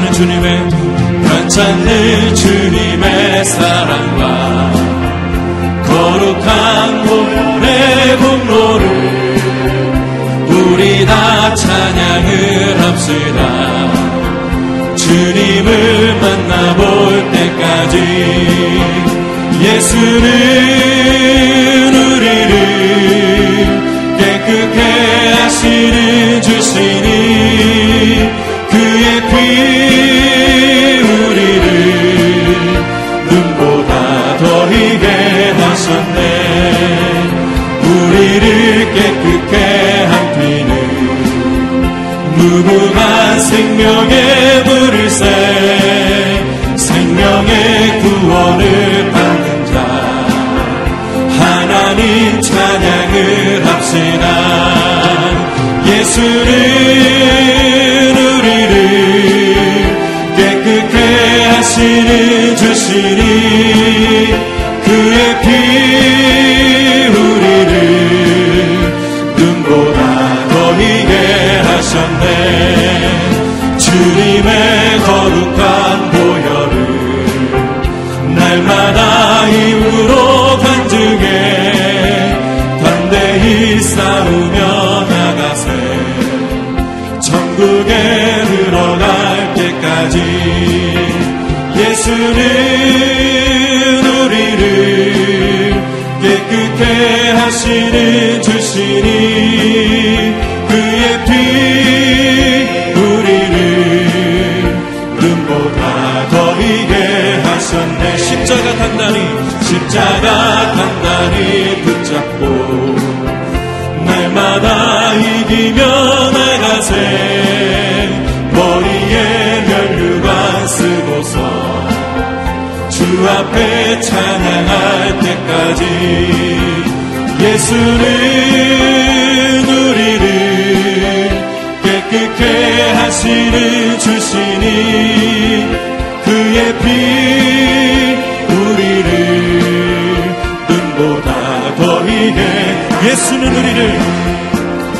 변찮는 주님의 변찮는 주님의 사랑과 거룩한 보혈의 공로를 우리 다 찬양을 합시다. 주님을 만나볼 때까지 예수는 우리를 무궁한 생명의 불일새 생명의 구원을 받는 자. 하나님 찬양을 합시다. 예수는 우리를 깨끗해 하시는 주시니 예수는 우리를 깨끗해 하시는 앞에 찬양할 때까지 예수는 우리를 깨끗해 하시는 주시니 그의 피 우리를 눈보다 더 희게 예수는 우리를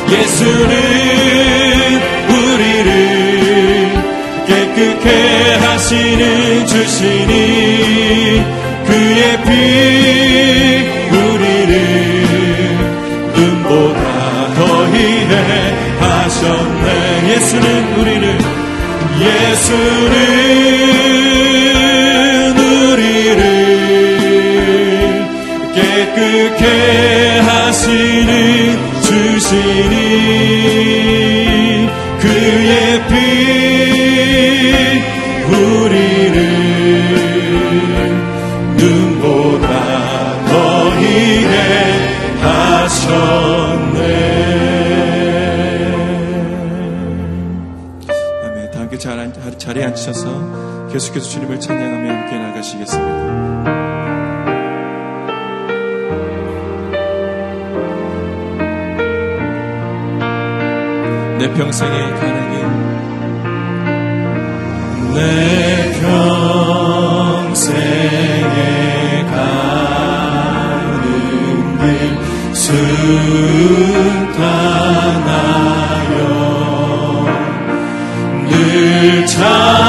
예수는 우리를 깨끗해 하시는 주시니 그의 피 우리를 눈보다 더 희게 하셨네. 예수는 우리를 예수는 우리를 깨끗해 하시는 주시니 자리에 앉으셔서 계속해서 주님을 찬양하며 함께 나가시겠습니다. 내 평생에 가는 길 순탄하여 늘잔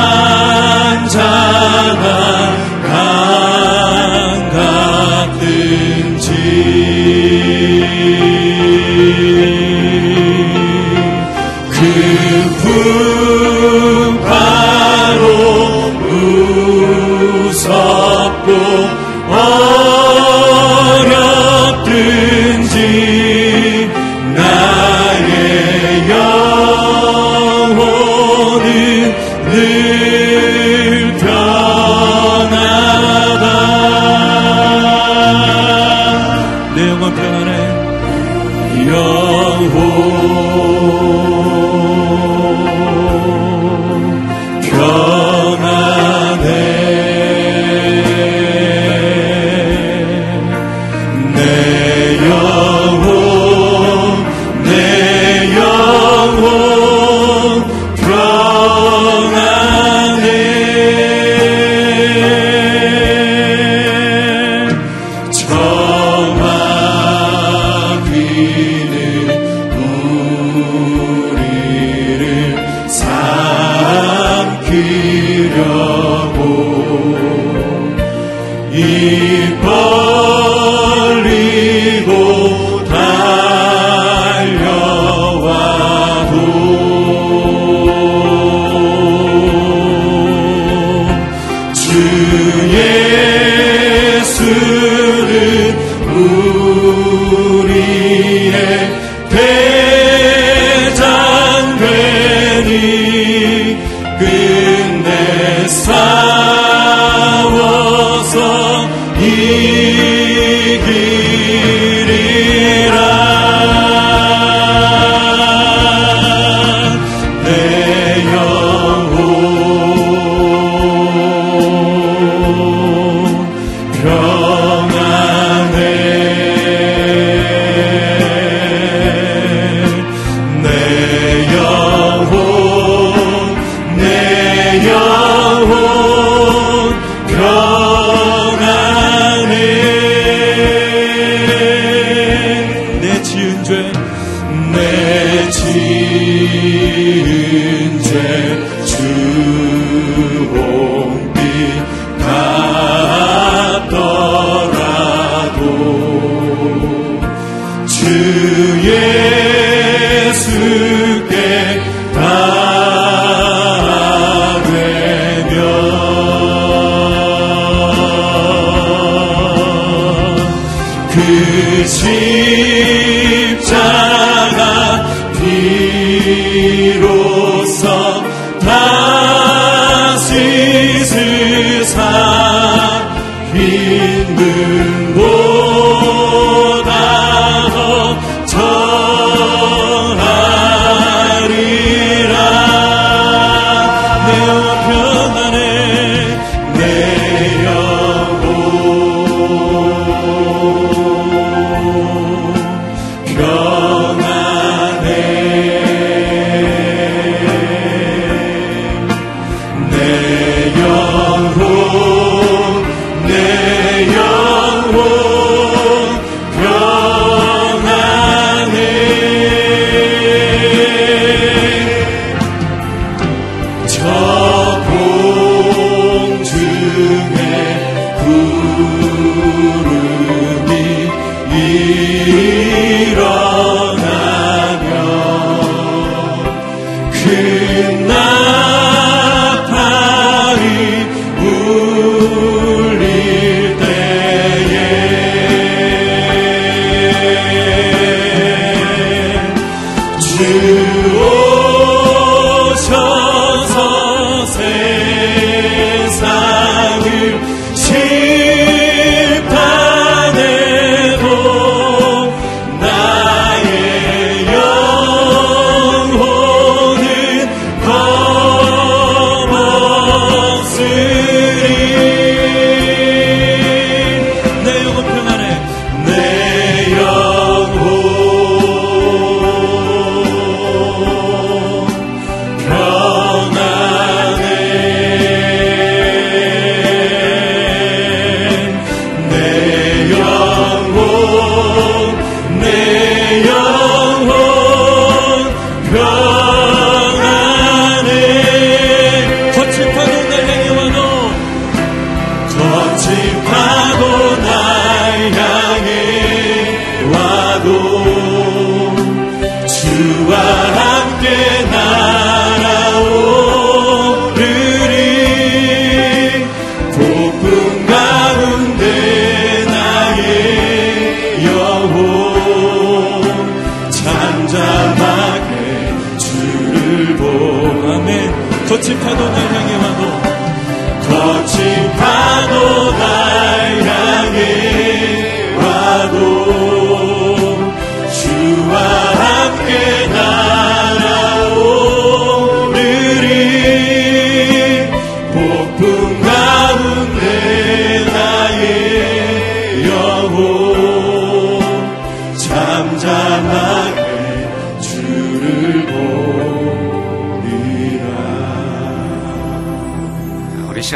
Deus.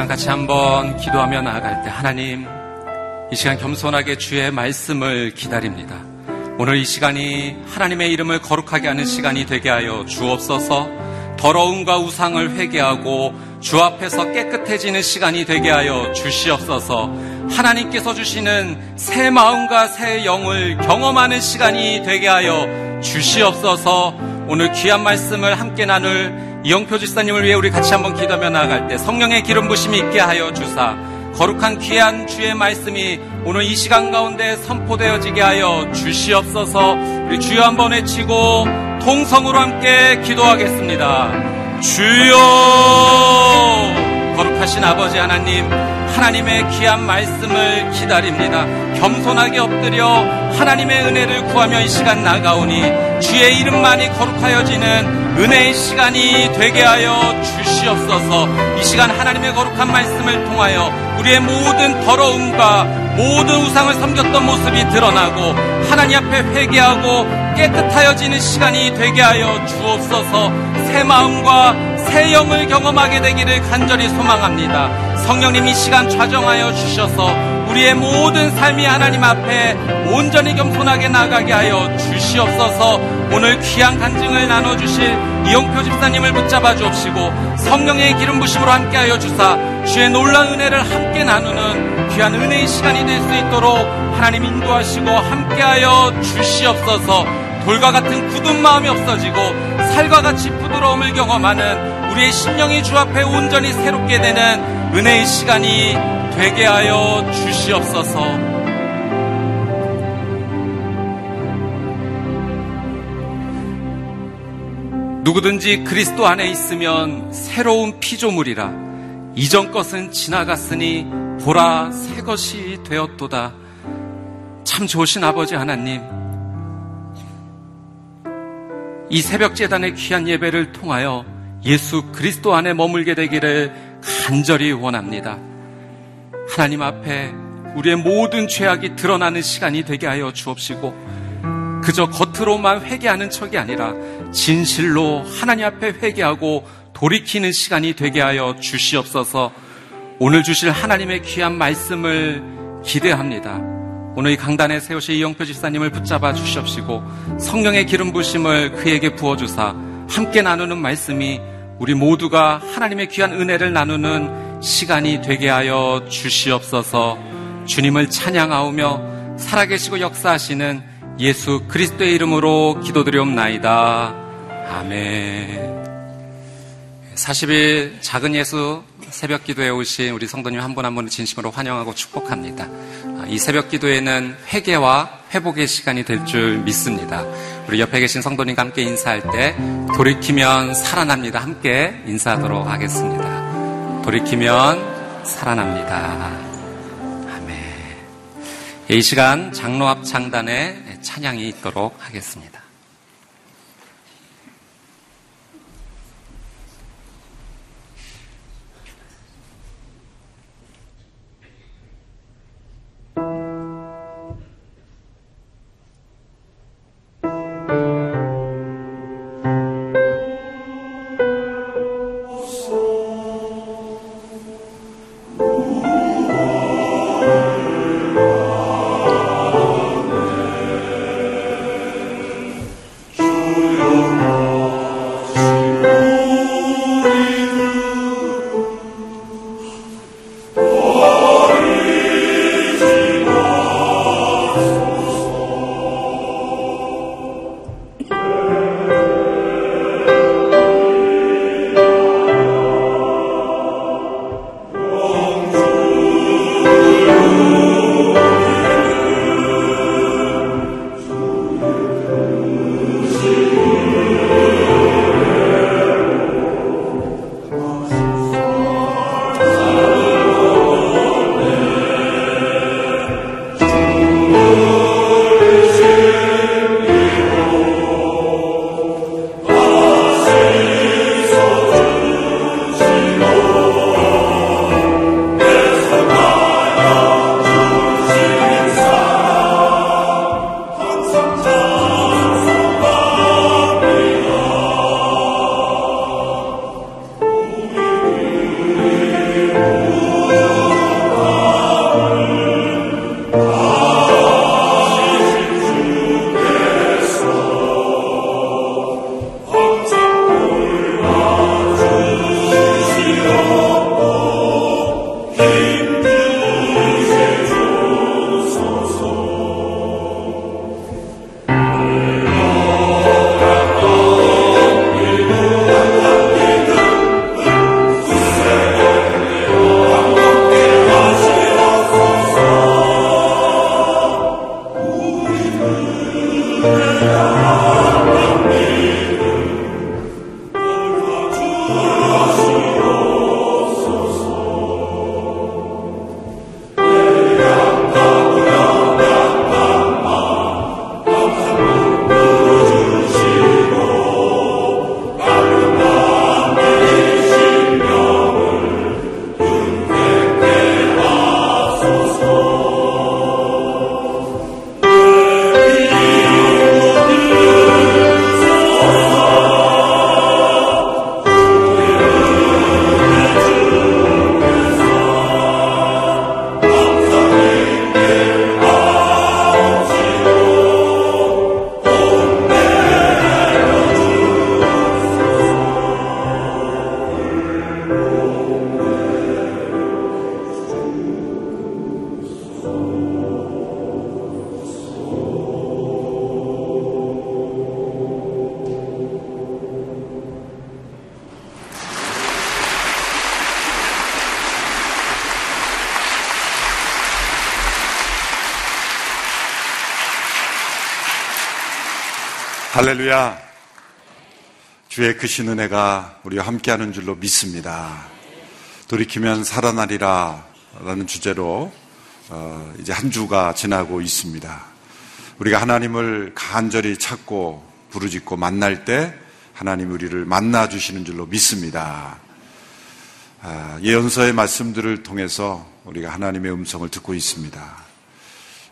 같이 한번 기도하며 나아갈 때 하나님 이 시간 겸손하게 주의 말씀을 기다립니다. 오늘 이 시간이 하나님의 이름을 거룩하게 하는 시간이 되게 하여 주옵소서. 더러움과 우상을 회개하고 주 앞에서 깨끗해지는 시간이 되게 하여 주시옵소서. 하나님께서 주시는 새 마음과 새 영을 경험하는 시간이 되게 하여 주시옵소서. 오늘 귀한 말씀을 함께 나눌 이영표 지사님을 위해 우리 같이 한번 기도하며 나아갈 때 성령의 기름 부심이 있게 하여 주사 거룩한 귀한 주의 말씀이 오늘 이 시간 가운데 선포되어지게 하여 주시옵소서 우리 주여 한번 외치고 통성으로 함께 기도하겠습니다. 주여 거룩하신 아버지 하나님 하나님의 귀한 말씀을 기다립니다. 겸손하게 엎드려 하나님의 은혜를 구하며 이 시간 나가오니 주의 이름만이 거룩하여지는 은혜의 시간이 되게 하여 주시옵소서 이 시간 하나님의 거룩한 말씀을 통하여 우리의 모든 더러움과 모든 우상을 섬겼던 모습이 드러나고 하나님 앞에 회개하고 깨끗하여지는 시간이 되게 하여 주옵소서 새 마음과 새 영을 경험하게 되기를 간절히 소망합니다. 성령님 이 시간 좌정하여 주셔서 우리의 모든 삶이 하나님 앞에 온전히 겸손하게 나가게 하여 주시옵소서. 오늘 귀한 간증을 나눠주실 이용표 집사님을 붙잡아 주옵시고 성령의 기름 부심으로 함께하여 주사 주의 놀라운 은혜를 함께 나누는 귀한 은혜의 시간이 될 수 있도록 하나님 인도하시고 함께하여 주시옵소서. 돌과 같은 굳은 마음이 없어지고 살과 같이 부드러움을 경험하는 우리의 심령이 주 앞에 온전히 새롭게 되는 은혜의 시간이 되게 하여 주시옵소서. 누구든지 그리스도 안에 있으면 새로운 피조물이라 이전 것은 지나갔으니 보라 새 것이 되었도다. 참 좋으신 아버지 하나님. 이 새벽 재단의 귀한 예배를 통하여 예수 그리스도 안에 머물게 되기를 간절히 원합니다. 하나님 앞에 우리의 모든 죄악이 드러나는 시간이 되게 하여 주옵시고 그저 겉으로만 회개하는 척이 아니라 진실로 하나님 앞에 회개하고 돌이키는 시간이 되게 하여 주시옵소서 오늘 주실 하나님의 귀한 말씀을 기대합니다. 오늘 이 강단에 세우신 이영표 집사님을 붙잡아 주시옵시고 성령의 기름 부심을 그에게 부어주사 함께 나누는 말씀이 우리 모두가 하나님의 귀한 은혜를 나누는 시간이 되게 하여 주시옵소서 주님을 찬양하오며 살아계시고 역사하시는 예수 그리스도의 이름으로 기도드리옵나이다. 아멘. 40일 작은 예수 새벽 기도에 오신 우리 성도님 한 분 한 분을 진심으로 환영하고 축복합니다. 이 새벽 기도에는 회개와 회복의 시간이 될 줄 믿습니다. 우리 옆에 계신 성도님과 함께 인사할 때 돌이키면 살아납니다. 함께 인사하도록 하겠습니다. 돌이키면 살아납니다. 아멘. 이 시간 장로 앞 장단에 찬양이 있도록 하겠습니다. 할렐루야. 주의 크신 은혜가 우리와 함께하는 줄로 믿습니다. 돌이키면 살아나리라 라는 주제로 어, 이제 한 주가 지나고 있습니다. 우리가 하나님을 간절히 찾고 부르짖고 만날 때 하나님 우리를 만나 주시는 줄로 믿습니다. 아, 예언서의 말씀들을 통해서 우리가 하나님의 음성을 듣고 있습니다.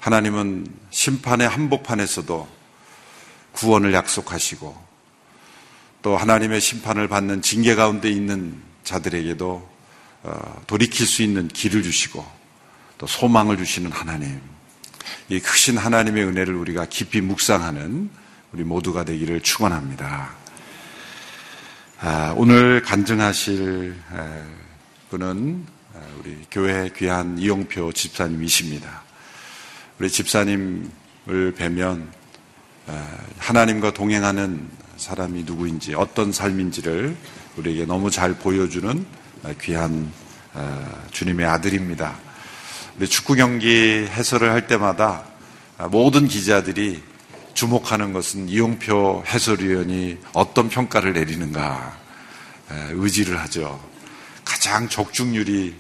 하나님은 심판의 한복판에서도 구원을 약속하시고 또 하나님의 심판을 받는 징계 가운데 있는 자들에게도 어, 돌이킬 수 있는 길을 주시고 또 소망을 주시는 하나님. 이 크신 하나님의 은혜를 우리가 깊이 묵상하는 우리 모두가 되기를 축원합니다. 아, 오늘 간증하실 분은 우리 교회 귀한 이용표 집사님이십니다. 우리 집사님을 뵈면 하나님과 동행하는 사람이 누구인지 어떤 삶인지를 우리에게 너무 잘 보여주는 귀한 주님의 아들입니다. 우리 축구 경기 해설을 할 때마다 모든 기자들이 주목하는 것은 이용표 해설위원이 어떤 평가를 내리는가 의지를 하죠. 가장 적중률이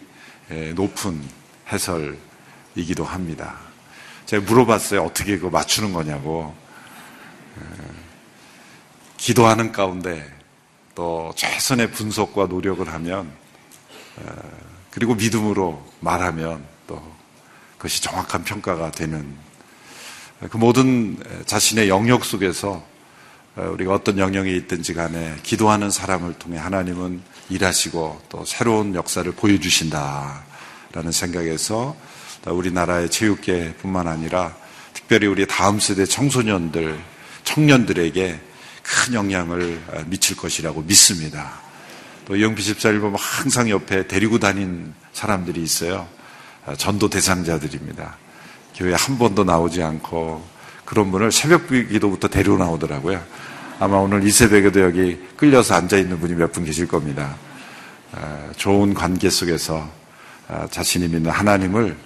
높은 해설이기도 합니다. 제가 물어봤어요. 어떻게 그거 맞추는 거냐고. 기도하는 가운데 또 최선의 분석과 노력을 하면 그리고 믿음으로 말하면 또 그것이 정확한 평가가 되는 그 모든 자신의 영역 속에서 우리가 어떤 영역에 있든지 간에 기도하는 사람을 통해 하나님은 일하시고 또 새로운 역사를 보여주신다라는 생각에서 우리나라의 체육계뿐만 아니라 특별히 우리 다음 세대 청소년들 청년들에게 큰 영향을 미칠 것이라고 믿습니다. 또 영피 집사를 보면 항상 옆에 데리고 다닌 사람들이 있어요. 전도 대상자들입니다. 교회 한 번도 나오지 않고 그런 분을 새벽 기도부터 데리고 나오더라고요. 아마 오늘 이 새벽에도 여기 끌려서 앉아 있는 분이 몇 분 계실 겁니다. 좋은 관계 속에서 자신이 믿는 하나님을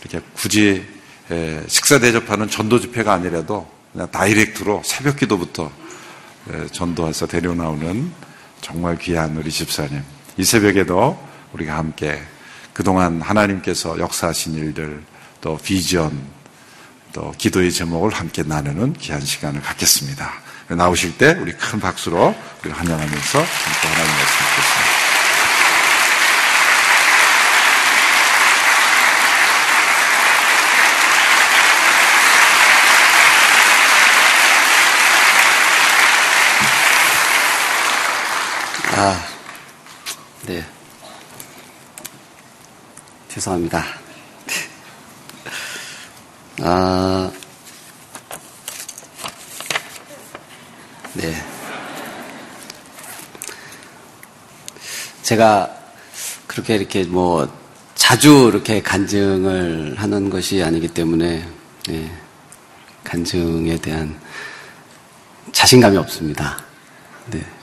이렇게 굳이 식사 대접하는 전도 집회가 아니라도 그냥 다이렉트로 새벽 기도부터 전도해서 데려나오는 정말 귀한 우리 집사님. 이 새벽에도 우리가 함께 그동안 하나님께서 역사하신 일들, 또 비전, 또 기도의 제목을 함께 나누는 귀한 시간을 갖겠습니다. 나오실 때 우리 큰 박수로 환영하면서 함께 하나님 말씀 듣겠습니다. 아, 네. 죄송합니다. 아, 네. 제가 그렇게 이렇게 뭐 자주 이렇게 간증을 하는 것이 아니기 때문에 네, 간증에 대한 자신감이 없습니다. 네.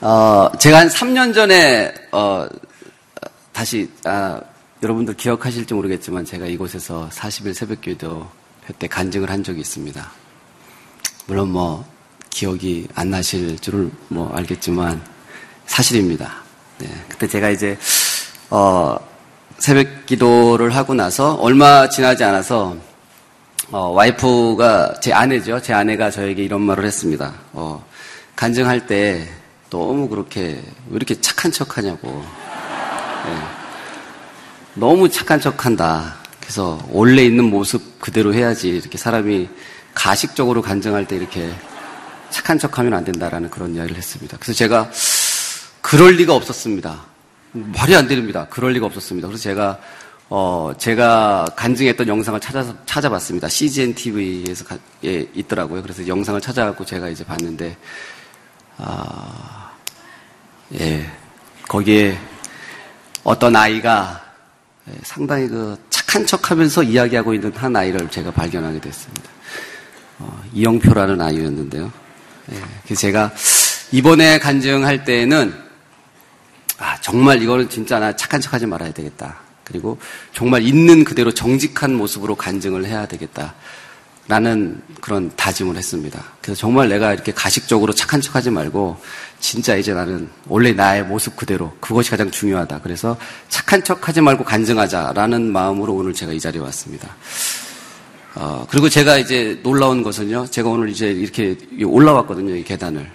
어, 제가 한 3년 전에, 어, 다시, 아, 여러분들 기억하실지 모르겠지만 제가 이곳에서 40일 새벽 기도 때 간증을 한 적이 있습니다. 물론 뭐, 기억이 안 나실 줄을 뭐 알겠지만 사실입니다. 네. 그때 제가 이제, 어, 새벽 기도를 하고 나서 얼마 지나지 않아서 어, 와이프가 제 아내죠. 제 아내가 저에게 이런 말을 했습니다. 어, 간증할 때 너무 그렇게 왜 이렇게 착한 척하냐고. 네. 너무 착한 척한다. 그래서 원래 있는 모습 그대로 해야지 이렇게 사람이 가식적으로 간증할 때 이렇게 착한 척하면 안 된다라는 그런 이야기를 했습니다. 그래서 제가 그럴 리가 없었습니다. 말이 안 됩니다. 그럴 리가 없었습니다. 그래서 제가 어 제가 간증했던 영상을 찾아 찾아봤습니다. CGN TV에서 가, 예, 있더라고요. 그래서 영상을 찾아갖고 제가 이제 봤는데 아 예, 거기에 어떤 아이가 예, 상당히 그 착한 척 하면서 이야기하고 있는 한 아이를 제가 발견하게 됐습니다. 어, 이영표라는 아이였는데요. 예, 그래서 제가 이번에 간증할 때에는 아, 정말 이거는 진짜 나 착한 척 하지 말아야 되겠다. 그리고 정말 있는 그대로 정직한 모습으로 간증을 해야 되겠다. 라는 그런 다짐을 했습니다. 그래서 정말 내가 이렇게 가식적으로 착한 척 하지 말고 진짜 이제 나는 원래 나의 모습 그대로 그것이 가장 중요하다. 그래서 착한 척 하지 말고 간증하자라는 마음으로 오늘 제가 이 자리에 왔습니다. 어, 그리고 제가 이제 놀라운 것은요. 제가 오늘 이제 이렇게 올라왔거든요. 이 계단을.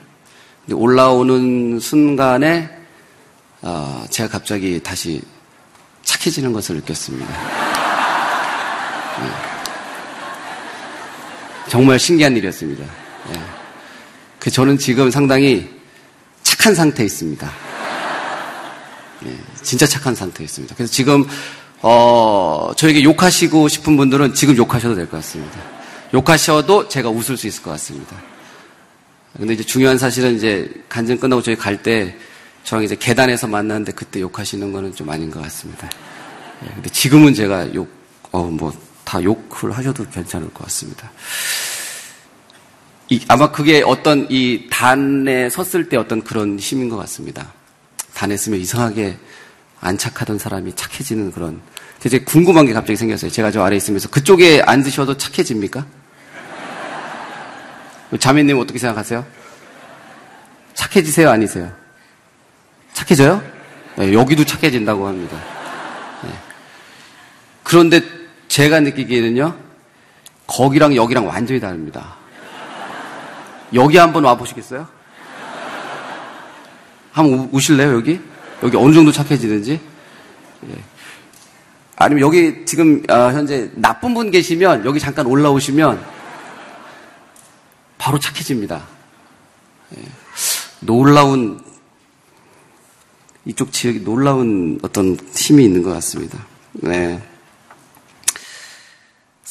근데 올라오는 순간에 어, 제가 갑자기 다시 착해지는 것을 느꼈습니다. 네. 정말 신기한 일이었습니다. 예. 그 저는 지금 상당히 착한 상태에 있습니다. 예, 진짜 착한 상태에 있습니다. 그래서 지금 어, 저에게 욕하시고 싶은 분들은 지금 욕하셔도 될 것 같습니다. 욕하셔도 제가 웃을 수 있을 것 같습니다. 근데 이제 중요한 사실은 이제 간증 끝나고 저희 갈 때 저랑 이제 계단에서 만났는데 그때 욕하시는 거는 좀 아닌 것 같습니다. 예, 근데 지금은 제가 욕, 어, 뭐, 다 욕을 하셔도 괜찮을 것 같습니다. 이, 아마 그게 어떤 이 단에 섰을 때 어떤 그런 힘인 것 같습니다. 단에 서면 이상하게 안 착하던 사람이 착해지는 그런. 이제 궁금한 게 갑자기 생겼어요. 제가 저 아래 있으면서 그쪽에 앉으셔도 착해집니까? 자매님 어떻게 생각하세요? 착해지세요, 아니세요? 착해져요? 네, 여기도 착해진다고 합니다. 네. 그런데 제가 느끼기에는요, 거기랑 여기랑 완전히 다릅니다. 여기 한번 와보시겠어요? 한번 우, 실래요 여기? 여기 어느 정도 착해지는지? 예. 아니면 여기 지금 어, 현재 나쁜 분 계시면 여기 잠깐 올라오시면 바로 착해집니다. 예. 놀라운 이쪽 지역이 놀라운 어떤 힘이 있는 것 같습니다. 네.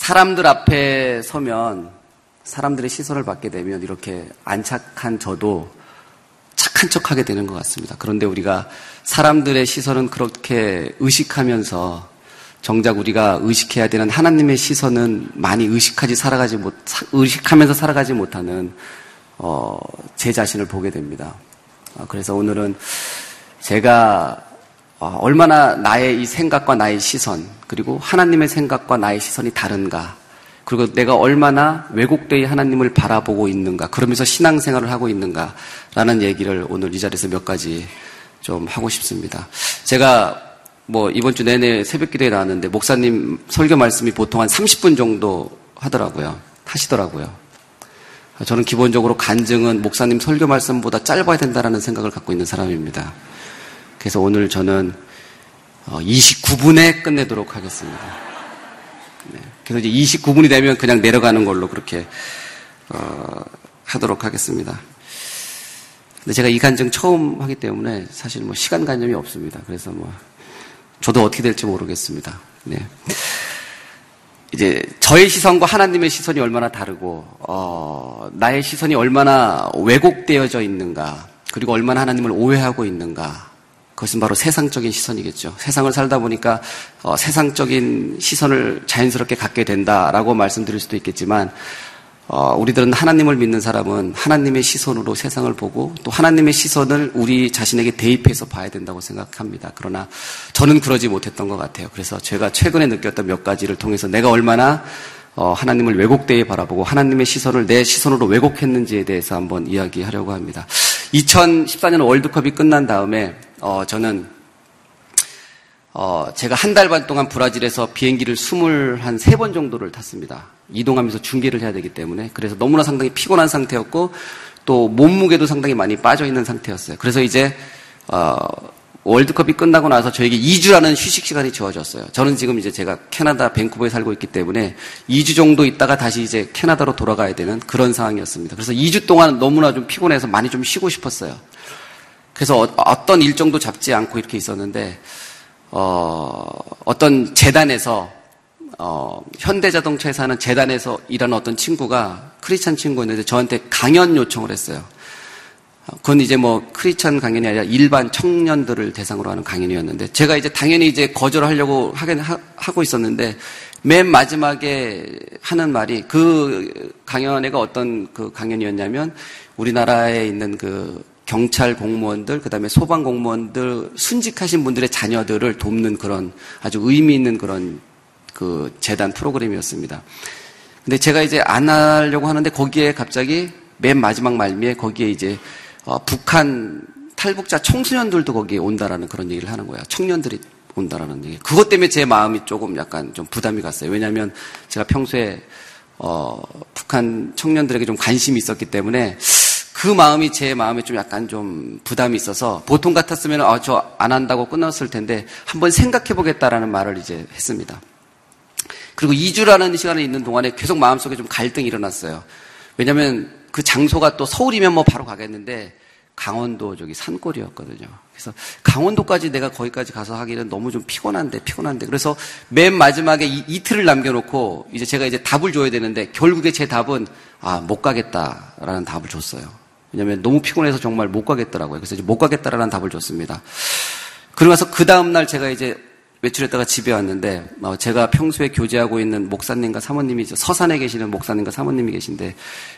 사람들 앞에 서면 사람들의 시선을 받게 되면 이렇게 안착한 저도 착한 척 하게 되는 것 같습니다. 그런데 우리가 사람들의 시선은 그렇게 의식하면서 정작 우리가 의식해야 되는 하나님의 시선은 많이 의식하지 살아가지 못, 의식하면서 살아가지 못하는, 어, 제 자신을 보게 됩니다. 어, 그래서 오늘은 제가 어, 얼마나 나의 이 생각과 나의 시선, 그리고 하나님의 생각과 나의 시선이 다른가, 그리고 내가 얼마나 왜곡되이 하나님을 바라보고 있는가, 그러면서 신앙생활을 하고 있는가라는 얘기를 오늘 이 자리에서 몇 가지 좀 하고 싶습니다. 제가 뭐 이번 주 내내 새벽 기도에 나왔는데 목사님 설교 말씀이 보통 한 30분 정도 하더라고요. 하시더라고요. 저는 기본적으로 간증은 목사님 설교 말씀보다 짧아야 된다라는 생각을 갖고 있는 사람입니다. 그래서 오늘 저는 29분에 어, 끝내도록 하겠습니다. 네. 그래서 이제 29분이 되면 그냥 내려가는 걸로 그렇게 어, 하도록 하겠습니다. 근데 제가 이 간증 처음 하기 때문에 사실 뭐 시간 관념이 없습니다. 그래서 뭐 저도 어떻게 될지 모르겠습니다. 네. 이제 저의 시선과 하나님의 시선이 얼마나 다르고 어, 나의 시선이 얼마나 왜곡되어져 있는가 그리고 얼마나 하나님을 오해하고 있는가 그것은 바로 세상적인 시선이겠죠. 세상을 살다 보니까 어, 세상적인 시선을 자연스럽게 갖게 된다라고 말씀드릴 수도 있겠지만 어, 우리들은 하나님을 믿는 사람은 하나님의 시선으로 세상을 보고 또 하나님의 시선을 우리 자신에게 대입해서 봐야 된다고 생각합니다. 그러나 저는 그러지 못했던 것 같아요. 그래서 제가 최근에 느꼈던 몇 가지를 통해서 내가 얼마나 어, 하나님을 왜곡되게 바라보고 하나님의 시선을 내 시선으로 왜곡했는지에 대해서 한번 이야기하려고 합니다. 2014년 월드컵이 끝난 다음에 어, 저는 어, 제가 한 달 반 동안 브라질에서 비행기를 23번 정도를 탔습니다. 이동하면서 중계를 해야 되기 때문에. 그래서 너무나 상당히 피곤한 상태였고, 또 몸무게도 상당히 많이 빠져 있는 상태였어요. 그래서 이제, 어, 월드컵이 끝나고 나서 저에게 2주라는 휴식 시간이 주어졌어요. 저는 지금 이제 제가 캐나다 밴쿠버에 살고 있기 때문에 2주 정도 있다가 다시 이제 캐나다로 돌아가야 되는 그런 상황이었습니다. 그래서 2주 동안 너무나 좀 피곤해서 많이 좀 쉬고 싶었어요. 그래서 어, 떤 일정도 잡지 않고 이렇게 있었는데 어, 어떤 재단에서 어, 현대자동차에서 하는 재단에서 일하는 어떤 친구가 크리스찬 친구였는데 저한테 강연 요청을 했어요. 그건 이제 뭐 크리스찬 강연이 아니라 일반 청년들을 대상으로 하는 강연이었는데 제가 이제 당연히 이제 거절하려고 하긴 하, 고 있었는데 맨 마지막에 하는 말이 그 강연회가 어떤 그 강연이었냐면 우리나라에 있는 그 경찰 공무원들, 그 다음에 소방 공무원들, 순직하신 분들의 자녀들을 돕는 그런 아주 의미 있는 그런 그 재단 프로그램이었습니다. 근데 제가 이제 안 하려고 하는데 거기에 갑자기 맨 마지막 말미에 거기에 이제 어, 북한 탈북자 청소년들도 거기에 온다라는 그런 얘기를 하는 거예요. 청년들이 온다라는 얘기. 그것 때문에 제 마음이 조금 약간 좀 부담이 갔어요. 왜냐하면 제가 평소에 어, 북한 청년들에게 좀 관심이 있었기 때문에 그 마음이 제 마음에 좀 약간 좀 부담이 있어서 보통 같았으면 아, 저 안 한다고 끝났을 텐데 한번 생각해 보겠다라는 말을 이제 했습니다. 그리고 2주라는 시간이 있는 동안에 계속 마음속에 좀 갈등이 일어났어요. 왜냐하면 그 장소가 또 서울이면 뭐 바로 가겠는데 강원도 저기 산골이었거든요. 그래서 강원도까지 내가 거기까지 가서 하기는 너무 좀 피곤한데 피곤한데 그래서 맨 마지막에 이, 틀을 남겨놓고 이제 제가 이제 답을 줘야 되는데 결국에 제 답은 아 못 가겠다라는 답을 줬어요. 왜냐하면 너무 피곤해서 정말 못 가겠더라고요. 그래서 이제 못 가겠다라는 답을 줬습니다. 그러고 나서 그 다음 날 제가 이제 외출했다가 집에 왔는데 어, 제가 평소에 교제하고 있는 목사님과 사모님이 서산에 계시는 목사님과 사모님이 계신데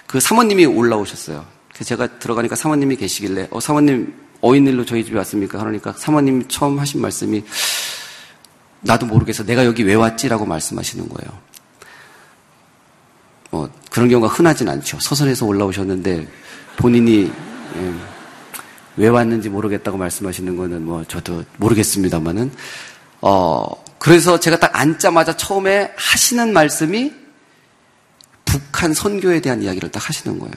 그 사모님이 올라오셨어요. 그래서 제가 들어가니까 사모님이 계시길래 어 사모님 어인일로 저희 집에 왔습니까? 그러니까 사모님이 처음 하신 말씀이 나도 모르겠어 내가 여기 왜 왔지라고 말씀하시는 거예요. 뭐 그런 경우가 흔하진 않죠. 서산에서 올라오셨는데 본인이 예, 왜 왔는지 모르겠다고 말씀하시는 거는 뭐 저도 모르겠습니다만은 어 그래서 제가 딱 앉자마자 처음에 하시는 말씀이 북한 선교에 대한 이야기를 딱 하시는 거예요.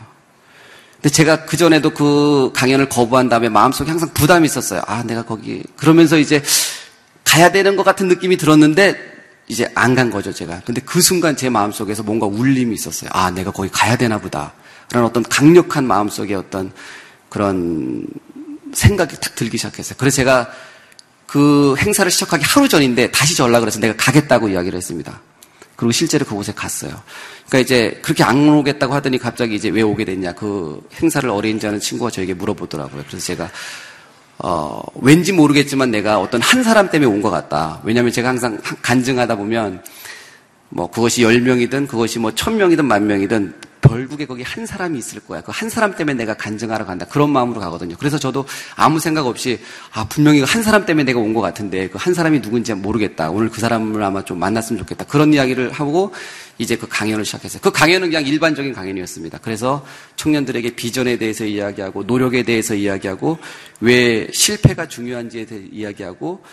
근데 제가 그 전에도 그 강연을 거부한 다음에 마음속에 항상 부담이 있었어요. 아, 내가 거기. 그러면서 이제 가야 되는 것 같은 느낌이 들었는데 이제 안 간 거죠, 제가. 근데 그 순간 제 마음속에서 뭔가 울림이 있었어요. 아, 내가 거기 가야 되나 보다. 라는 어떤 강력한 마음속에 어떤 그런 생각이 탁 들기 시작했어요. 그래서 제가 그 행사를 시작하기 하루 전인데 다시 연락을 해서 내가 가겠다고 이야기를 했습니다. 그리고 실제로 그곳에 갔어요. 그러니까 이제 그렇게 안 오겠다고 하더니 갑자기 이제 왜 오게 됐냐. 그 행사를 어레인지 하는 친구가 저에게 물어보더라고요. 그래서 제가 어, 왠지 모르겠지만 내가 어떤 한 사람 때문에 온 것 같다. 왜냐하면 제가 항상 간증하다 보면 뭐 그것이 열명이든 그것이 뭐 천명이든 만명이든 결국에 거기 한 사람이 있을 거야. 그 한 사람 때문에 내가 간증하러 간다. 그런 마음으로 가거든요. 그래서 저도 아무 생각 없이 아 분명히 한 사람 때문에 내가 온 것 같은데 그 한 사람이 누군지 모르겠다. 오늘 그 사람을 아마 좀 만났으면 좋겠다. 그런 이야기를 하고 이제 그 강연을 시작했어요. 그 강연은 그냥 일반적인 강연이었습니다. 그래서 청년들에게 비전에 대해서 이야기하고 노력에 대해서 이야기하고 왜 실패가 중요한지에 대해 이야기하고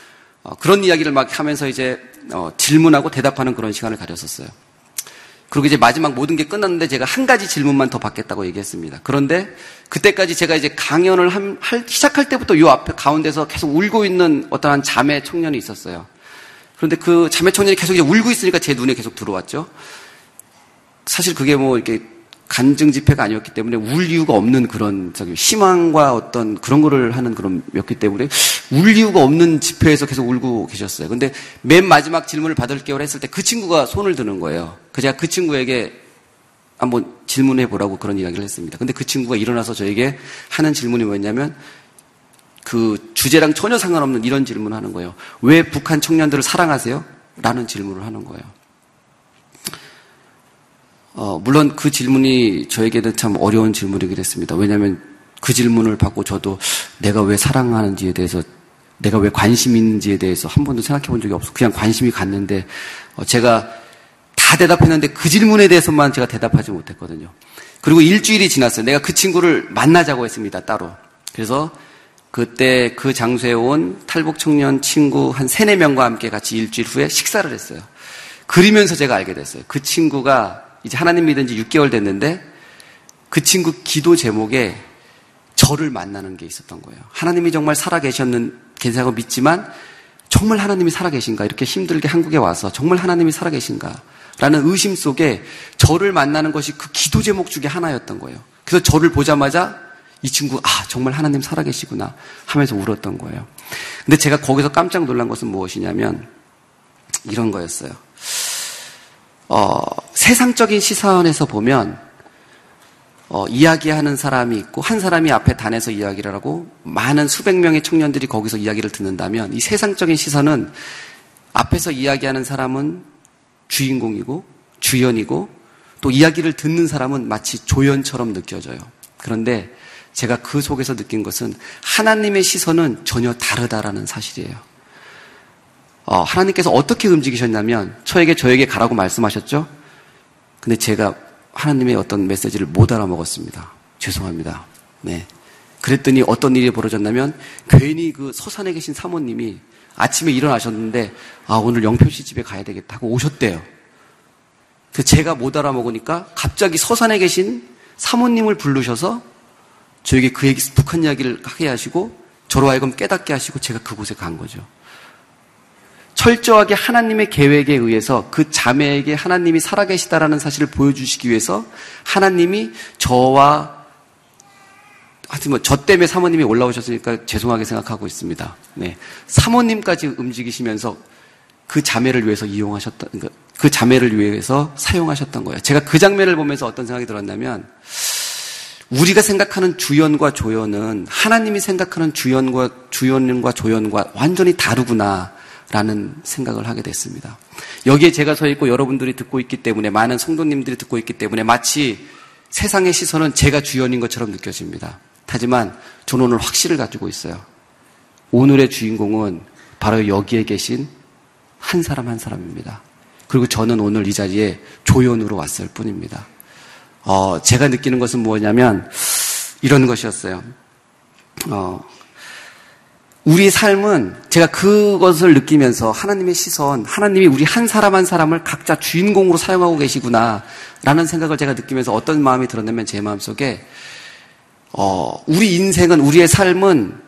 어, 그런 이야기를 막 하면서 이제 어, 질문하고 대답하는 그런 시간을 가졌었어요. 그리고 이제 마지막 모든 게 끝났는데 제가 한 가지 질문만 더 받겠다고 얘기했습니다. 그런데 그때까지 제가 이제 강연을 한, 할, 시작할 때부터 요 앞에 가운데서 계속 울고 있는 어떠한 자매 청년이 있었어요. 그런데 그 자매 청년이 계속 이제 울고 있으니까 제 눈에 계속 들어왔죠. 사실 그게 뭐 이렇게 간증 집회가 아니었기 때문에 울 이유가 없는 그런 저기 희망과 어떤 그런 거를 하는 그런 였기 때문에 울 이유가 없는 집회에서 계속 울고 계셨어요. 근데 맨 마지막 질문을 받을게요 했을 때 그 친구가 손을 드는 거예요. 그 제가 그 친구에게 한번 질문해 보라고 그런 이야기를 했습니다. 근데 그 친구가 일어나서 저에게 하는 질문이 뭐였냐면 그 주제랑 전혀 상관없는 이런 질문을 하는 거예요. 왜 북한 청년들을 사랑하세요? 라는 질문을 하는 거예요. 어, 물론 그 질문이 저에게는 참 어려운 질문이긴 했습니다. 왜냐하면 그 질문을 받고 저도 내가 왜 사랑하는지에 대해서 내가 왜 관심 있는지에 대해서 한 번도 생각해 본 적이 없어. 그냥 관심이 갔는데 어, 제가 다 대답했는데 그 질문에 대해서만 제가 대답하지 못했거든요. 그리고 일주일이 지났어요. 내가 그 친구를 만나자고 했습니다. 따로. 그래서 그때 그 장소에 온 탈북 청년 친구 한 세네 명과 함께 같이 일주일 후에 식사를 했어요. 그리면서 제가 알게 됐어요. 그 친구가 이제 하나님 믿은 지 6개월 됐는데 그 친구 기도 제목에 저를 만나는 게 있었던 거예요. 하나님이 정말 살아 계셨는, 계시다고 믿지만 정말 하나님이 살아 계신가? 이렇게 힘들게 한국에 와서 정말 하나님이 살아 계신가? 라는 의심 속에 저를 만나는 것이 그 기도 제목 중에 하나였던 거예요. 그래서 저를 보자마자 이 친구, 아, 정말 하나님 살아 계시구나 하면서 울었던 거예요. 근데 제가 거기서 깜짝 놀란 것은 무엇이냐면 이런 거였어요. 어, 세상적인 시선에서 보면 어, 이야기하는 사람이 있고 한 사람이 앞에 단에서 이야기를 하고 많은 수백 명의 청년들이 거기서 이야기를 듣는다면 이 세상적인 시선은 앞에서 이야기하는 사람은 주인공이고 주연이고 또 이야기를 듣는 사람은 마치 조연처럼 느껴져요. 그런데 제가 그 속에서 느낀 것은 하나님의 시선은 전혀 다르다라는 사실이에요. 어, 하나님께서 어떻게 움직이셨냐면 저에게 저에게 가라고 말씀하셨죠. 근데 제가 하나님의 어떤 메시지를 못 알아먹었습니다. 죄송합니다. 네. 그랬더니 어떤 일이 벌어졌냐면 괜히 그 서산에 계신 사모님이 아침에 일어나셨는데 아 오늘 영표 씨 집에 가야 되겠다 고 오셨대요. 그 제가 못 알아먹으니까 갑자기 서산에 계신 사모님을 부르셔서 저에게 그 얘기 북한 이야기를 하게 하시고 저로 하여금 깨닫게 하시고 제가 그곳에 간 거죠. 철저하게 하나님의 계획에 의해서 그 자매에게 하나님이 살아계시다라는 사실을 보여주시기 위해서 하나님이 저와 하여튼 뭐, 저 때문에 사모님이 올라오셨으니까 죄송하게 생각하고 있습니다. 네. 사모님까지 움직이시면서 그 자매를 위해서 이용하셨다, 그러니까 그 자매를 위해서 사용하셨던 거예요. 제가 그 장면을 보면서 어떤 생각이 들었냐면, 우리가 생각하는 주연과 조연은 하나님이 생각하는 주연과, 주연과 조연과 완전히 다르구나. 라는 생각을 하게 됐습니다. 여기에 제가 서 있고 여러분들이 듣고 있기 때문에 많은 성도님들이 듣고 있기 때문에 마치 세상의 시선은 제가 주연인 것처럼 느껴집니다. 하지만 저는 오늘 확신을 가지고 있어요. 오늘의 주인공은 바로 여기에 계신 한 사람 한 사람입니다. 그리고 저는 오늘 이 자리에 조연으로 왔을 뿐입니다. 어, 제가 느끼는 것은 뭐냐면 이런 것이었어요. 어, 우리 삶은 제가 그것을 느끼면서 하나님의 시선, 하나님이 우리 한 사람 한 사람을 각자 주인공으로 사용하고 계시구나, 라는 생각을 제가 느끼면서 어떤 마음이 들었냐면 제 마음 속에 어, 우리 인생은, 우리의 삶은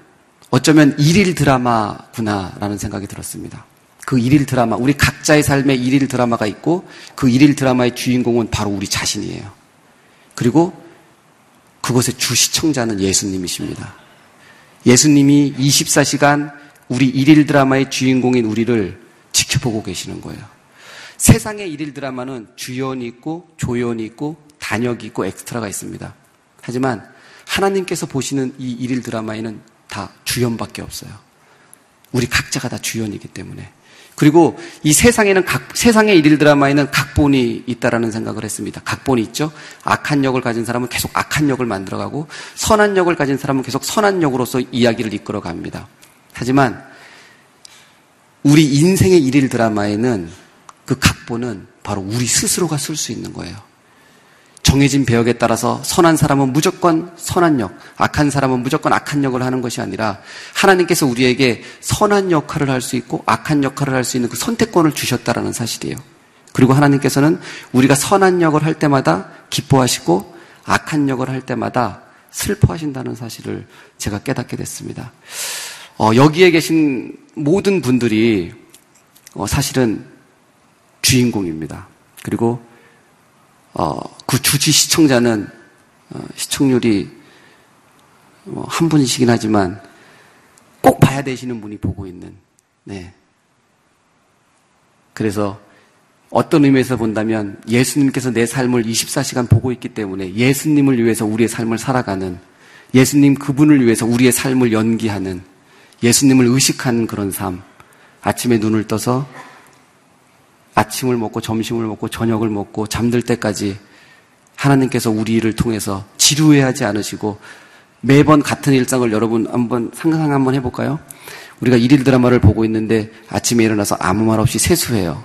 어쩌면 일일 드라마구나라는 생각이 들었습니다. 그 일일 드라마, 우리 각자의 삶에 일일 드라마가 있고 그 일일 드라마의 주인공은 바로 우리 자신이에요. 그리고 그것의 주 시청자는 예수님이십니다. 예수님이 24시간 우리 일일 드라마의 주인공인 우리를 지켜보고 계시는 거예요. 세상의 일일 드라마는 주연이 있고 조연이 있고 단역이 있고 엑스트라가 있습니다. 하지만 하나님께서 보시는 이 일일 드라마에는 다 주연밖에 없어요. 우리 각자가 다 주연이기 때문에. 그리고 이 세상에는 각, 세상의 일일 드라마에는 각본이 있다라는 생각을 했습니다. 각본이 있죠? 악한 역을 가진 사람은 계속 악한 역을 만들어가고, 선한 역을 가진 사람은 계속 선한 역으로서 이야기를 이끌어 갑니다. 하지만, 우리 인생의 일일 드라마에는 그 각본은 바로 우리 스스로가 쓸 수 있는 거예요. 정해진 배역에 따라서 선한 사람은 무조건 선한 역, 악한 사람은 무조건 악한 역을 하는 것이 아니라 하나님께서 우리에게 선한 역할을 할 수 있고 악한 역할을 할 수 있는 그 선택권을 주셨다라는 사실이에요. 그리고 하나님께서는 우리가 선한 역을 할 때마다 기뻐하시고 악한 역을 할 때마다 슬퍼하신다는 사실을 제가 깨닫게 됐습니다. 어, 여기에 계신 모든 분들이 어, 사실은 주인공입니다. 그리고 어, 그 주지 시청자는 어, 시청률이 뭐 한 분이시긴 하지만 꼭 봐야 되시는 분이 보고 있는. 네. 그래서 어떤 의미에서 본다면 예수님께서 내 삶을 24시간 보고 있기 때문에 예수님을 위해서 우리의 삶을 살아가는 예수님 그분을 위해서 우리의 삶을 연기하는 예수님을 의식하는 그런 삶. 아침에 눈을 떠서 아침을 먹고 점심을 먹고 저녁을 먹고 잠들 때까지 하나님께서 우리를 통해서 지루해하지 않으시고 매번 같은 일상을 여러분 한번 상상 한번 해볼까요? 우리가 일일 드라마를 보고 있는데 아침에 일어나서 아무 말 없이 세수해요.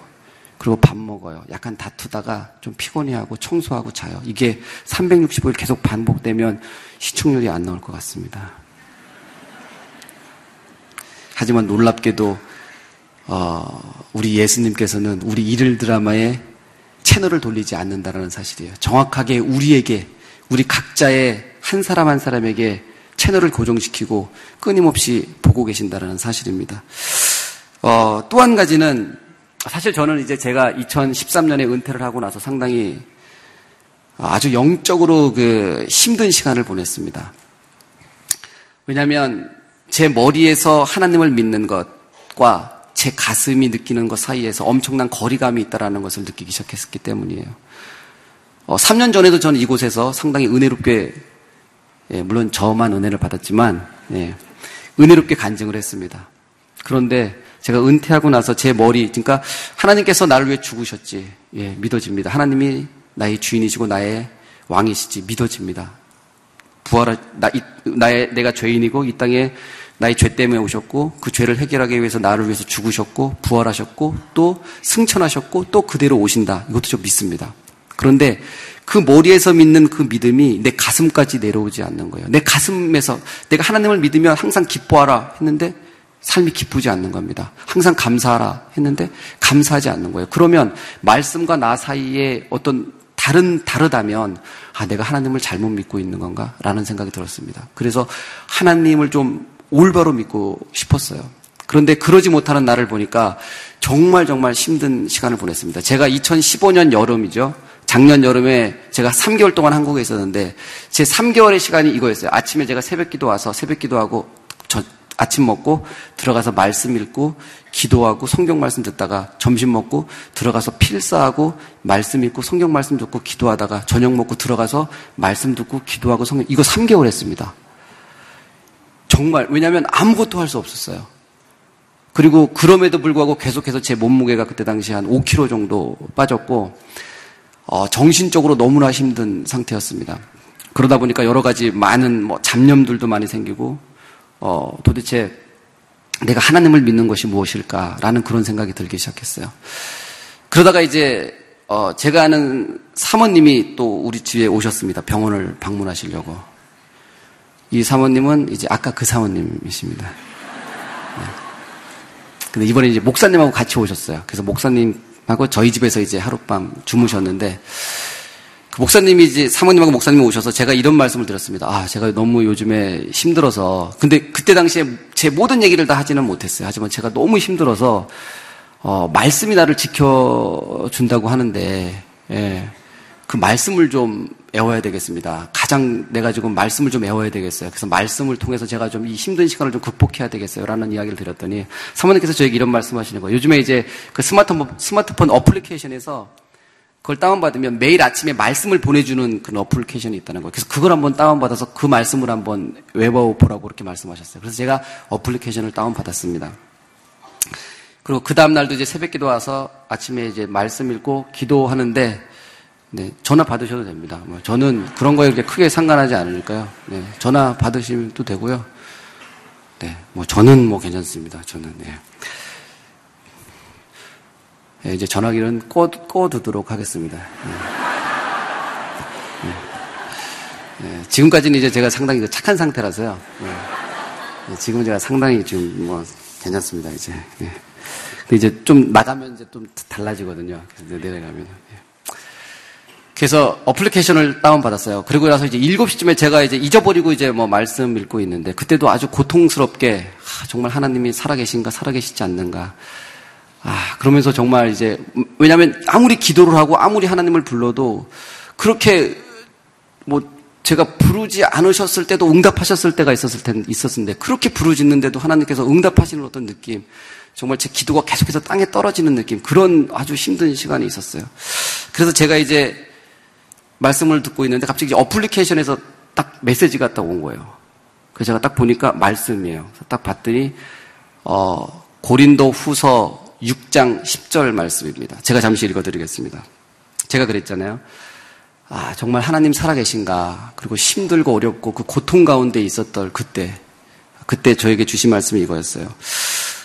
그리고 밥 먹어요. 약간 다투다가 좀 피곤해하고 청소하고 자요. 이게 365일 계속 반복되면 시청률이 안 나올 것 같습니다. 하지만 놀랍게도 어, 우리 예수님께서는 우리 일일 드라마에 채널을 돌리지 않는다는 사실이에요. 정확하게 우리에게, 우리 각자의 한 사람 한 사람에게 채널을 고정시키고 끊임없이 보고 계신다는 사실입니다. 어, 또 한 가지는 사실 저는 이제 제가 2013년에 은퇴를 하고 나서 상당히 아주 영적으로 그 힘든 시간을 보냈습니다. 왜냐하면 제 머리에서 하나님을 믿는 것과 제 가슴이 느끼는 것 사이에서 엄청난 거리감이 있다는 것을 느끼기 시작했기 때문이에요. 어, 3년 전에도 저는 이곳에서 상당히 은혜롭게, 예, 물론 저만 은혜를 받았지만, 예, 은혜롭게 간증을 했습니다. 그런데 제가 은퇴하고 나서 제 머리, 그러니까 하나님께서 나를 위해 죽으셨지. 예, 믿어집니다. 하나님이 나의 주인이시고 나의 왕이시지. 믿어집니다. 부활, 나, 나의, 내가 죄인이고 이 땅에 나의 죄 때문에 오셨고 그 죄를 해결하기 위해서 나를 위해서 죽으셨고 부활하셨고 또 승천하셨고 또 그대로 오신다. 이것도 좀 믿습니다. 그런데 그 머리에서 믿는 그 믿음이 내 가슴까지 내려오지 않는 거예요. 내 가슴에서 내가 하나님을 믿으면 항상 기뻐하라 했는데 삶이 기쁘지 않는 겁니다. 항상 감사하라 했는데 감사하지 않는 거예요. 그러면 말씀과 나 사이에 어떤 다른 다르다면 아 내가 하나님을 잘못 믿고 있는 건가라는 생각이 들었습니다. 그래서 하나님을 좀 올바로 믿고 싶었어요. 그런데 그러지 못하는 나를 보니까 정말 정말 힘든 시간을 보냈습니다. 제가 2015년 여름이죠. 작년 여름에 제가 3개월 동안 한국에 있었는데 제 3개월의 시간이 이거였어요. 아침에 제가 새벽 기도 와서 새벽 기도하고 저 아침 먹고 들어가서 말씀 읽고 기도하고 성경 말씀 듣다가 점심 먹고 들어가서 필사하고 말씀 읽고 성경 말씀 듣고 기도하다가 저녁 먹고 들어가서 말씀 듣고 기도하고 성경 이거 3개월 했습니다. 정말 왜냐하면 아무것도 할 수 없었어요. 그리고 그럼에도 불구하고 계속해서 제 몸무게가 그때 당시 한 5kg 정도 빠졌고 어, 정신적으로 너무나 힘든 상태였습니다. 그러다 보니까 여러 가지 많은 뭐 잡념들도 많이 생기고 어, 도대체 내가 하나님을 믿는 것이 무엇일까라는 그런 생각이 들기 시작했어요. 그러다가 이제 어, 제가 아는 사모님이 또 우리 집에 오셨습니다. 병원을 방문하시려고. 이 사모님은 이제 아까 그 사모님이십니다. 네. 근데 이번에 이제 목사님하고 같이 오셨어요. 그래서 목사님하고 저희 집에서 이제 하룻밤 주무셨는데 그 목사님이 이제 사모님하고 목사님이 오셔서 제가 이런 말씀을 드렸습니다. 아, 제가 너무 요즘에 힘들어서. 근데 그때 당시에 제 모든 얘기를 다 하지는 못했어요. 하지만 제가 너무 힘들어서, 어, 말씀이 나를 지켜준다고 하는데, 예. 그 말씀을 좀 외워야 되겠습니다. 가장 내가 지금 말씀을 좀 외워야 되겠어요. 그래서 말씀을 통해서 제가 좀 이 힘든 시간을 좀 극복해야 되겠어요. 라는 이야기를 드렸더니 사모님께서 저에게 이런 말씀 하시는 거예요. 요즘에 이제 그 스마트폰, 스마트폰 어플리케이션에서 그걸 다운받으면 매일 아침에 말씀을 보내주는 그런 어플리케이션이 있다는 거예요. 그래서 그걸 한번 다운받아서 그 말씀을 한번 외워보라고 그렇게 말씀하셨어요. 그래서 제가 어플리케이션을 다운받았습니다. 그리고 그 다음날도 이제 새벽 기도 와서 아침에 이제 말씀 읽고 기도하는데 네, 전화 받으셔도 됩니다. 뭐 저는 그런 거에 크게 상관하지 않으니까요. 네, 전화 받으시도 되고요. 네, 뭐 저는 뭐 괜찮습니다. 저는 네. 네 이제 전화기는 꺼, 꺼두도록 하겠습니다. 네. 네. 네. 지금까지는 이제 제가 상당히 착한 상태라서요. 네. 지금은 제가 상당히 지금 뭐 괜찮습니다. 이제. 이제 좀 나가면 이제 좀 달라지거든요. 내려가면. 그래서 어플리케이션을 다운받았어요. 그리고 나서 이제 7시쯤에 제가 이제 잊어버리고 이제 뭐 말씀 읽고 있는데 그때도 아주 고통스럽게 아, 정말 하나님이 살아계신가 살아계시지 않는가. 아, 그러면서 정말 이제 왜냐하면 아무리 기도를 하고 아무리 하나님을 불러도 그렇게 뭐 제가 부르지 않으셨을 때도 응답하셨을 때가 있었을 텐 있었는데 그렇게 부르짖는데도 하나님께서 응답하시는 어떤 느낌 정말 제 기도가 계속해서 땅에 떨어지는 느낌 그런 아주 힘든 시간이 있었어요. 그래서 제가 이제 말씀을 듣고 있는데 갑자기 어플리케이션에서 딱 메시지가 딱 온 거예요. 그래서 제가 딱 보니까 말씀이에요. 딱 봤더니 어, 고린도 후서 6장 10절 말씀입니다. 제가 잠시 읽어드리겠습니다. 제가 그랬잖아요. 아, 정말 하나님 살아계신가. 그리고 힘들고 어렵고 그 고통 가운데 있었던 그때, 그때 저에게 주신 말씀이 이거였어요.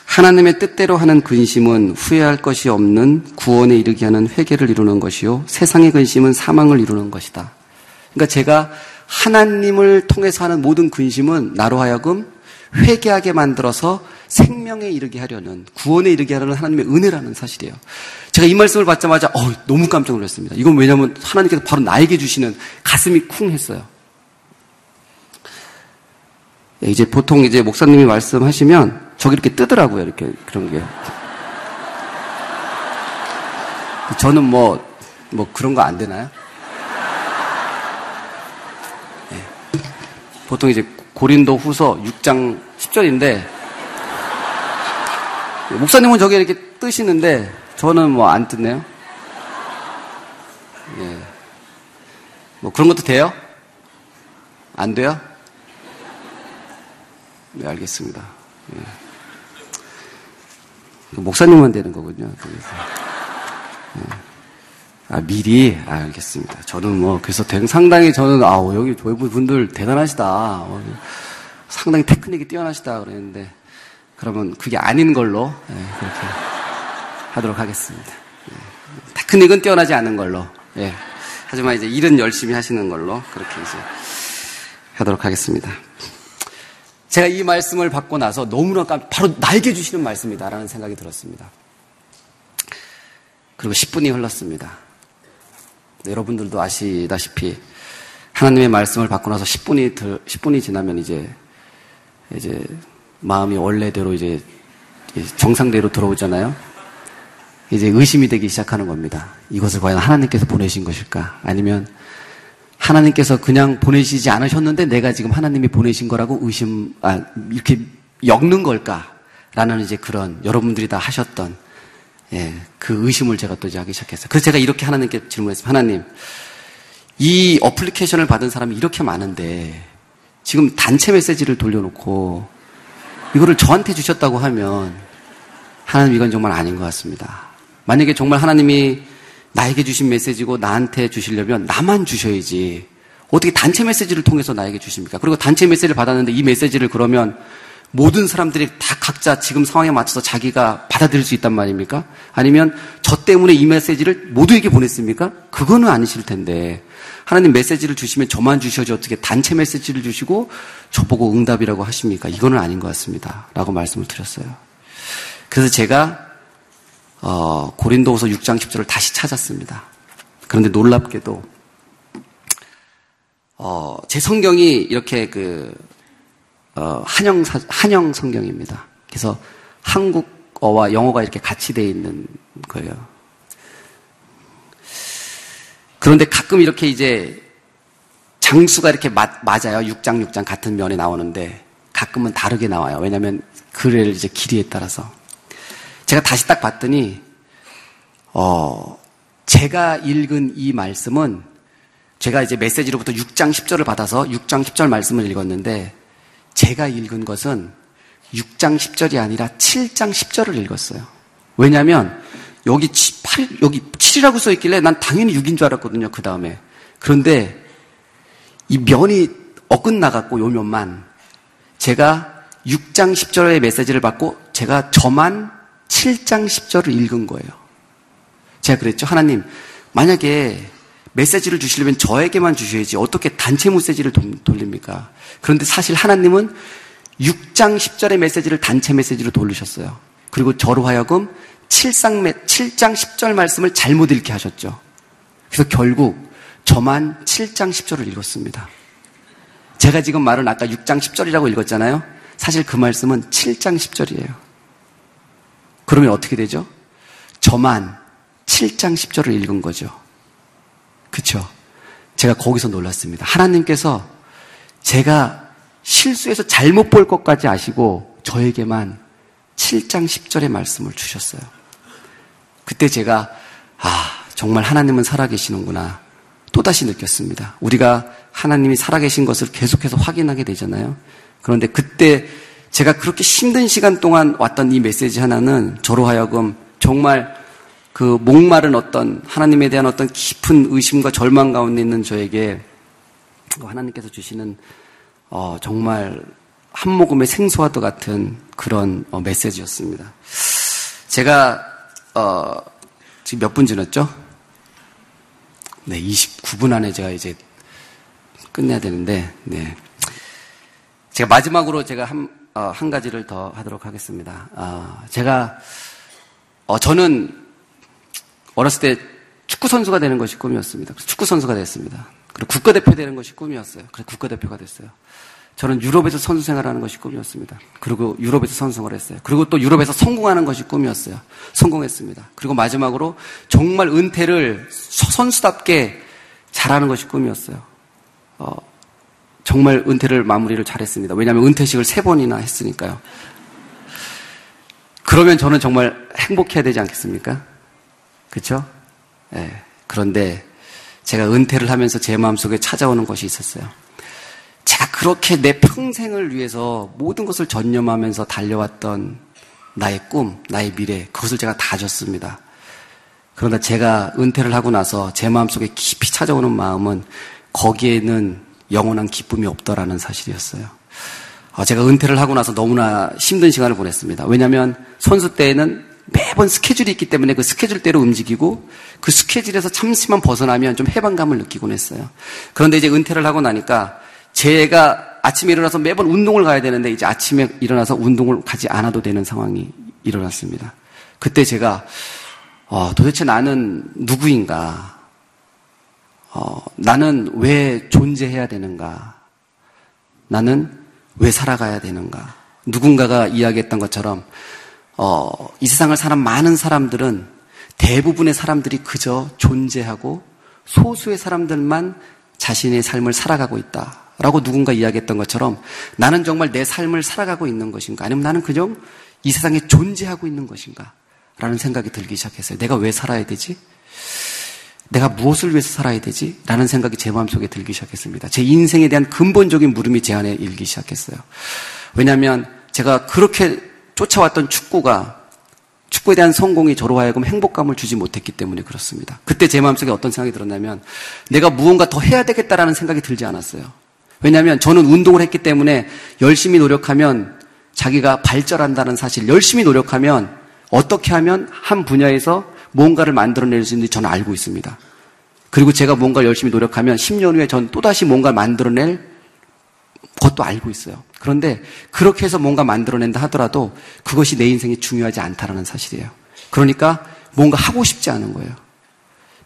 하나님의 뜻대로 하는 근심은 후회할 것이 없는 구원에 이르게 하는 회개를 이루는 것이요. 세상의 근심은 사망을 이루는 것이다. 그러니까 제가 하나님을 통해서 하는 모든 근심은 나로 하여금 회개하게 만들어서 생명에 이르게 하려는 구원에 이르게 하려는 하나님의 은혜라는 사실이에요. 제가 이 말씀을 받자마자 어, 너무 깜짝 놀랐습니다. 이건 왜냐하면 하나님께서 바로 나에게 주시는 가슴이 쿵 했어요. 예, 이제 보통 이제 목사님이 말씀하시면 저기 이렇게 뜨더라고요. 이렇게 그런 게. 저는 뭐, 뭐 그런 거 안 되나요? 네. 보통 이제 고린도 후서 6장 10절인데, 목사님은 저기 이렇게 뜨시는데, 저는 뭐 안 뜨네요. 예. 뭐 그런 것도 돼요? 안 돼요? 네, 알겠습니다. 예. 그 목사님만 되는 거군요. 네. 아, 미리? 아, 알겠습니다. 저는 뭐, 그래서 상당히 저는, 아, 여기 조회부 분들 대단하시다. 어, 상당히 테크닉이 뛰어나시다. 그랬는데, 그러면 그게 아닌 걸로, 네, 그렇게 하도록 하겠습니다. 네. 테크닉은 뛰어나지 않은 걸로, 예. 하지만 이제 일은 열심히 하시는 걸로 그렇게 이제 하도록 하겠습니다. 제가 이 말씀을 받고 나서 너무나 깜, 바로 나에게 주시는 말씀이다라는 생각이 들었습니다. 그리고 10분이 흘렀습니다. 여러분들도 아시다시피 하나님의 말씀을 받고 나서 10분이 10분이 지나면 이제 이제 마음이 원래대로 이제 정상대로 들어오잖아요. 이제 의심이 되기 시작하는 겁니다. 이것을 과연 하나님께서 보내신 것일까? 아니면 하나님께서 그냥 보내시지 않으셨는데 내가 지금 하나님이 보내신 거라고 의심, 아, 이렇게 엮는 걸까? 라는 이제 그런 여러분들이 다 하셨던 예, 그 의심을 제가 또 이제 하기 시작했어요. 그래서 제가 이렇게 하나님께 질문했습니다. 하나님, 이 어플리케이션을 받은 사람이 이렇게 많은데 지금 단체 메시지를 돌려놓고 이거를 저한테 주셨다고 하면 하나님 이건 정말 아닌 것 같습니다. 만약에 정말 하나님이 나에게 주신 메시지고 나한테 주시려면 나만 주셔야지 어떻게 단체 메시지를 통해서 나에게 주십니까? 그리고 단체 메시지를 받았는데 이 메시지를 그러면 모든 사람들이 다 각자 지금 상황에 맞춰서 자기가 받아들일 수 있단 말입니까? 아니면 저 때문에 이 메시지를 모두에게 보냈습니까? 그거는 아니실 텐데 하나님 메시지를 주시면 저만 주셔야지 어떻게 단체 메시지를 주시고 저보고 응답이라고 하십니까? 이거는 아닌 것 같습니다. 라고 말씀을 드렸어요. 그래서 제가 어, 고린도후서 6장 10절을 다시 찾았습니다. 그런데 놀랍게도 어, 제 성경이 이렇게 그 어, 한영 한영 성경입니다. 그래서 한국어와 영어가 이렇게 같이 돼 있는 거예요. 그런데 가끔 이렇게 이제 장수가 이렇게 맞, 맞아요. 6장 6장 같은 면에 나오는데 가끔은 다르게 나와요. 왜냐하면 글을 이제 길이에 따라서 제가 다시 딱 봤더니 어 제가 읽은 이 말씀은 제가 이제 메시지로부터 6장 10절을 받아서 6장 10절 말씀을 읽었는데 제가 읽은 것은 6장 10절이 아니라 7장 10절을 읽었어요. 왜냐하면 여기 8, 여기 7이라고 써 있길래 난 당연히 6인 줄 알았거든요. 그 다음에. 그런데 이 면이 어긋나갖고 요 면만 제가 6장 10절의 메시지를 받고 제가 저만 7장 10절을 읽은 거예요. 제가 그랬죠. 하나님, 만약에 메시지를 주시려면 저에게만 주셔야지 어떻게 단체 메시지를 돌립니까? 그런데 사실 하나님은 6장 10절의 메시지를 단체 메시지로 돌리셨어요. 그리고 저로 하여금 7장, 7장 10절 말씀을 잘못 읽게 하셨죠. 그래서 결국 저만 7장 10절을 읽었습니다. 제가 지금 말은 아까 6장 10절이라고 읽었잖아요. 사실 그 말씀은 7장 10절이에요. 그러면 어떻게 되죠? 저만 7장 10절을 읽은 거죠. 그쵸? 제가 거기서 놀랐습니다. 하나님께서 제가 실수해서 잘못 볼 것까지 아시고 저에게만 7장 10절의 말씀을 주셨어요. 그때 제가 아 정말 하나님은 살아계시는구나 또다시 느꼈습니다. 우리가 하나님이 살아계신 것을 계속해서 확인하게 되잖아요. 그런데 그때 제가 그렇게 힘든 시간 동안 왔던 이 메시지 하나는 저로 하여금 정말 그 목마른 어떤 하나님에 대한 어떤 깊은 의심과 절망 가운데 있는 저에게 하나님께서 주시는 어, 정말 한 모금의 생수와도 같은 그런 어, 메시지였습니다. 제가 어, 지금 몇 분 지났죠? 네, 29분 안에 제가 이제 끝내야 되는데, 네. 제가 마지막으로 제가 한, 어, 한 가지를 더 하도록 하겠습니다. 어, 제가, 어, 저는 어렸을 때 축구 선수가 되는 것이 꿈이었습니다. 축구 선수가 됐습니다. 그리고 국가대표 되는 것이 꿈이었어요. 그래서 국가대표가 됐어요. 저는 유럽에서 선수 생활하는 것이 꿈이었습니다. 그리고 유럽에서 선수 생활을 했어요. 그리고 또 유럽에서 성공하는 것이 꿈이었어요. 성공했습니다. 그리고 마지막으로 정말 은퇴를 선수답게 잘하는 것이 꿈이었어요. 어, 정말 은퇴를 마무리를 잘했습니다. 왜냐하면 은퇴식을 세 번이나 했으니까요. 그러면 저는 정말 행복해야 되지 않겠습니까? 그렇죠? 네. 그런데 제가 은퇴를 하면서 제 마음속에 찾아오는 것이 있었어요. 제가 그렇게 내 평생을 위해서 모든 것을 전념하면서 달려왔던 나의 꿈, 나의 미래, 그것을 제가 다 줬습니다. 그러나 제가 은퇴를 하고 나서 제 마음속에 깊이 찾아오는 마음은 거기에는 영원한 기쁨이 없더라는 사실이었어요. 어, 제가 은퇴를 하고 나서 너무나 힘든 시간을 보냈습니다. 왜냐하면 선수 때에는 매번 스케줄이 있기 때문에 그 스케줄대로 움직이고 그 스케줄에서 잠시만 벗어나면 좀 해방감을 느끼곤 했어요. 그런데 이제 은퇴를 하고 나니까 제가 아침에 일어나서 매번 운동을 가야 되는데 이제 아침에 일어나서 운동을 가지 않아도 되는 상황이 일어났습니다. 그때 제가 어, 도대체 나는 누구인가? 어, 나는 왜 존재해야 되는가? 나는 왜 살아가야 되는가? 누군가가 이야기했던 것처럼 어, 이 세상을 사는 많은 사람들은 대부분의 사람들이 그저 존재하고 소수의 사람들만 자신의 삶을 살아가고 있다. 라고 누군가 이야기했던 것처럼 나는 정말 내 삶을 살아가고 있는 것인가? 아니면 나는 그저 이 세상에 존재하고 있는 것인가? 라는 생각이 들기 시작했어요. 내가 왜 살아야 되지? 내가 무엇을 위해서 살아야 되지? 라는 생각이 제 마음속에 들기 시작했습니다. 제 인생에 대한 근본적인 물음이 제 안에 일기 시작했어요. 왜냐하면 제가 그렇게 쫓아왔던 축구가 축구에 대한 성공이 저로 하여금 행복감을 주지 못했기 때문에 그렇습니다. 그때 제 마음속에 어떤 생각이 들었냐면 내가 무언가 더 해야 되겠다라는 생각이 들지 않았어요. 왜냐하면 저는 운동을 했기 때문에 열심히 노력하면 자기가 발전한다는 사실, 열심히 노력하면 어떻게 하면 한 분야에서 뭔가를 만들어낼 수 있는지 저는 알고 있습니다. 그리고 제가 뭔가를 열심히 노력하면 10년 후에 전 또다시 뭔가를 만들어낼 것도 알고 있어요. 그런데 그렇게 해서 뭔가 만들어낸다 하더라도 그것이 내 인생에 중요하지 않다라는 사실이에요. 그러니까 뭔가 하고 싶지 않은 거예요.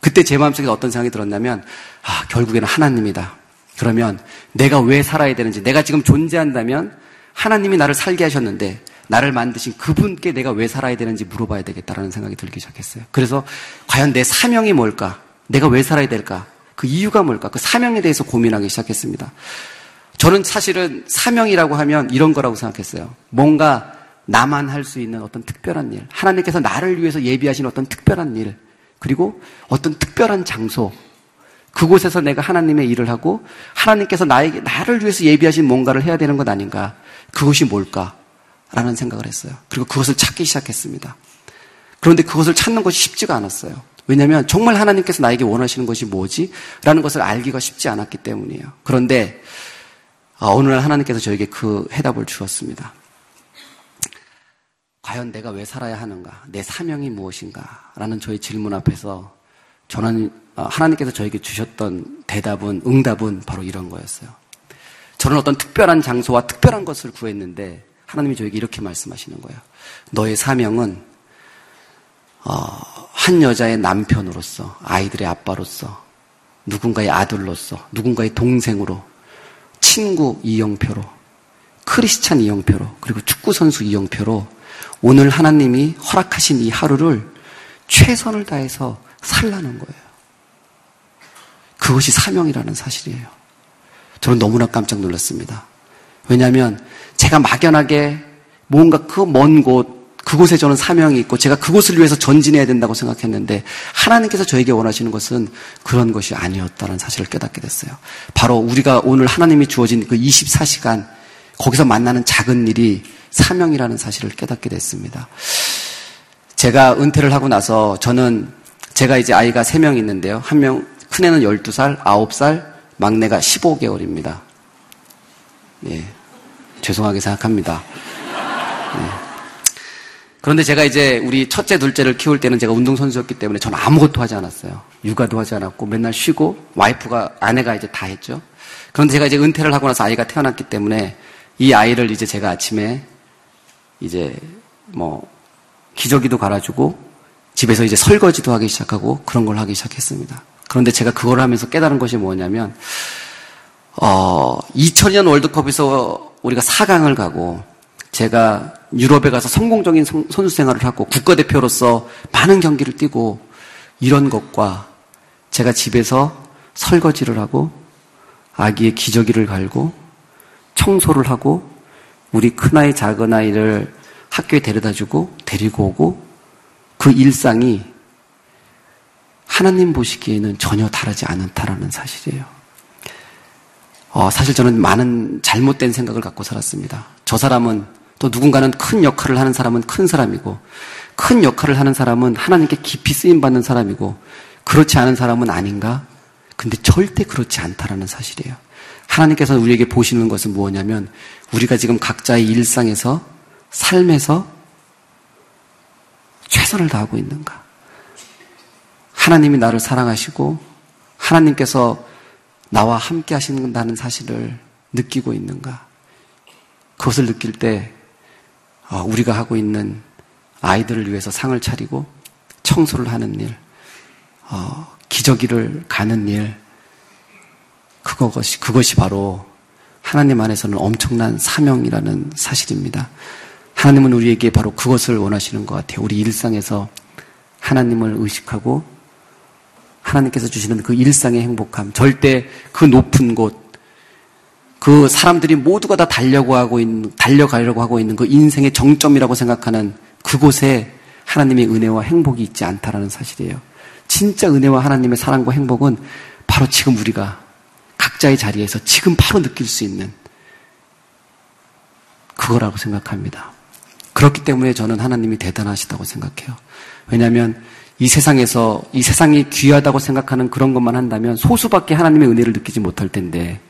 그때 제 마음속에 어떤 생각이 들었냐면, 아, 결국에는 하나님이다. 그러면 내가 왜 살아야 되는지, 내가 지금 존재한다면 하나님이 나를 살게 하셨는데, 나를 만드신 그분께 내가 왜 살아야 되는지 물어봐야 되겠다라는 생각이 들기 시작했어요. 그래서 과연 내 사명이 뭘까? 내가 왜 살아야 될까? 그 이유가 뭘까? 그 사명에 대해서 고민하기 시작했습니다. 저는 사실은 사명이라고 하면 이런 거라고 생각했어요. 뭔가 나만 할 수 있는 어떤 특별한 일, 하나님께서 나를 위해서 예비하신 어떤 특별한 일, 그리고 어떤 특별한 장소, 그곳에서 내가 하나님의 일을 하고 하나님께서 나에게 나를 위해서 예비하신 뭔가를 해야 되는 것 아닌가? 그것이 뭘까? 라는 생각을 했어요. 그리고 그것을 찾기 시작했습니다. 그런데 그것을 찾는 것이 쉽지가 않았어요. 왜냐하면 정말 하나님께서 나에게 원하시는 것이 뭐지? 라는 것을 알기가 쉽지 않았기 때문이에요. 그런데 아, 어느 날 하나님께서 저에게 그 해답을 주었습니다. 과연 내가 왜 살아야 하는가? 내 사명이 무엇인가? 라는 저의 질문 앞에서 저는 아, 하나님께서 저에게 주셨던 대답은, 응답은 바로 이런 거였어요. 저는 어떤 특별한 장소와 특별한 것을 구했는데 하나님이 저에게 이렇게 말씀하시는 거예요. 너의 사명은 어, 한 여자의 남편으로서, 아이들의 아빠로서, 누군가의 아들로서, 누군가의 동생으로 친구 이영표로, 크리스찬 이영표로, 그리고 축구 선수 이영표로 오늘 하나님이 허락하신 이 하루를 최선을 다해서 살라는 거예요. 그것이 사명이라는 사실이에요. 저는 너무나 깜짝 놀랐습니다. 왜냐하면 제가 막연하게 뭔가 그 먼 곳, 그곳에 저는 사명이 있고 제가 그곳을 위해서 전진해야 된다고 생각했는데 하나님께서 저에게 원하시는 것은 그런 것이 아니었다는 사실을 깨닫게 됐어요. 바로 우리가 오늘 하나님이 주어진 그 24시간 거기서 만나는 작은 일이 사명이라는 사실을 깨닫게 됐습니다. 제가 은퇴를 하고 나서 저는 제가 이제 아이가 3명 있는데요. 한 명, 큰애는 12살, 9살, 막내가 15개월입니다. 예. 죄송하게 생각합니다. 예. 그런데 제가 이제 우리 첫째, 둘째를 키울 때는 제가 운동선수였기 때문에 저는 아무것도 하지 않았어요. 육아도 하지 않았고 맨날 쉬고 와이프가, 아내가 이제 다 했죠. 그런데 제가 이제 은퇴를 하고 나서 아이가 태어났기 때문에 이 아이를 이제 제가 아침에 이제 뭐 기저귀도 갈아주고 집에서 이제 설거지도 하기 시작하고 그런 걸 하기 시작했습니다. 그런데 제가 그걸 하면서 깨달은 것이 뭐냐면, 어, 2000년 월드컵에서 우리가 4강을 가고 제가 유럽에 가서 성공적인 선수 생활을 하고 국가대표로서 많은 경기를 뛰고 이런 것과 제가 집에서 설거지를 하고 아기의 기저귀를 갈고 청소를 하고 우리 큰아이 작은아이를 학교에 데려다 주고 데리고 오고 그 일상이 하나님 보시기에는 전혀 다르지 않다라는 사실이에요. 어, 사실 저는 많은 잘못된 생각을 갖고 살았습니다. 저 사람은 또 누군가는 큰 역할을 하는 사람은 큰 사람이고 큰 역할을 하는 사람은 하나님께 깊이 쓰임 받는 사람이고 그렇지 않은 사람은 아닌가? 근데 절대 그렇지 않다라는 사실이에요. 하나님께서 우리에게 보시는 것은 무엇냐면 우리가 지금 각자의 일상에서 삶에서 최선을 다하고 있는가? 하나님이 나를 사랑하시고 하나님께서 나와 함께 하신다는 사실을 느끼고 있는가? 그것을 느낄 때 어, 우리가 하고 있는 아이들을 위해서 상을 차리고 청소를 하는 일, 어, 기저귀를 가는 일, 그것이, 그것이 바로 하나님 안에서는 엄청난 사명이라는 사실입니다. 하나님은 우리에게 바로 그것을 원하시는 것 같아요. 우리 일상에서 하나님을 의식하고 하나님께서 주시는 그 일상의 행복함, 절대 그 높은 곳, 그 사람들이 모두가 다 달려고 하고 있는, 달려가려고 하고 있는 그 인생의 정점이라고 생각하는 그곳에 하나님의 은혜와 행복이 있지 않다라는 사실이에요. 진짜 은혜와 하나님의 사랑과 행복은 바로 지금 우리가 각자의 자리에서 지금 바로 느낄 수 있는 그거라고 생각합니다. 그렇기 때문에 저는 하나님이 대단하시다고 생각해요. 왜냐하면 이 세상에서 이 세상이 귀하다고 생각하는 그런 것만 한다면 소수밖에 하나님의 은혜를 느끼지 못할 텐데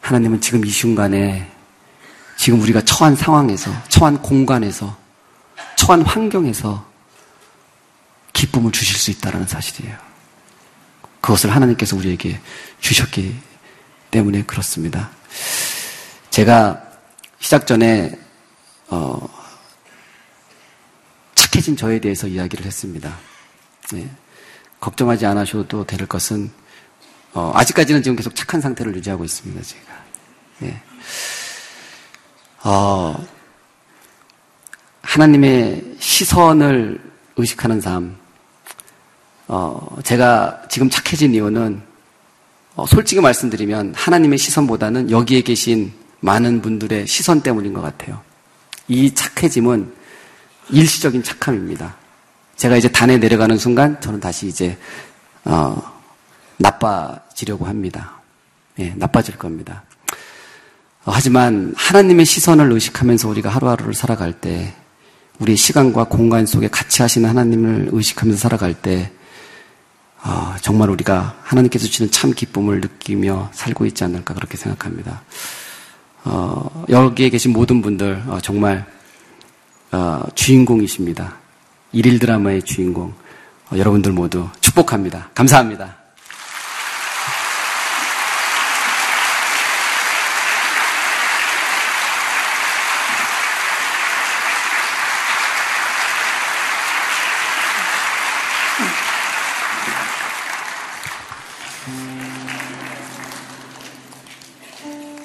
하나님은 지금 이 순간에 지금 우리가 처한 상황에서 처한 공간에서 처한 환경에서 기쁨을 주실 수 있다는 사실이에요. 그것을 하나님께서 우리에게 주셨기 때문에 그렇습니다. 제가 시작 전에 어, 착해진 저에 대해서 이야기를 했습니다. 네. 걱정하지 않으셔도 될 것은 어, 아직까지는 지금 계속 착한 상태를 유지하고 있습니다. 제가. 네. 어, 하나님의 시선을 의식하는 삶. 어, 제가 지금 착해진 이유는 어, 솔직히 말씀드리면 하나님의 시선보다는 여기에 계신 많은 분들의 시선 때문인 것 같아요. 이 착해짐은 일시적인 착함입니다. 제가 이제 단에 내려가는 순간 저는 다시 이제 어, 나빠지려고 합니다. 예, 나빠질 겁니다. 어, 하지만 하나님의 시선을 의식하면서 우리가 하루하루를 살아갈 때 우리의 시간과 공간 속에 같이 하시는 하나님을 의식하면서 살아갈 때 어, 정말 우리가 하나님께서 주시는 참 기쁨을 느끼며 살고 있지 않을까 그렇게 생각합니다. 어, 여기에 계신 모든 분들 어, 정말 어, 주인공이십니다. 일일 드라마의 주인공 어, 여러분들 모두 축복합니다. 감사합니다.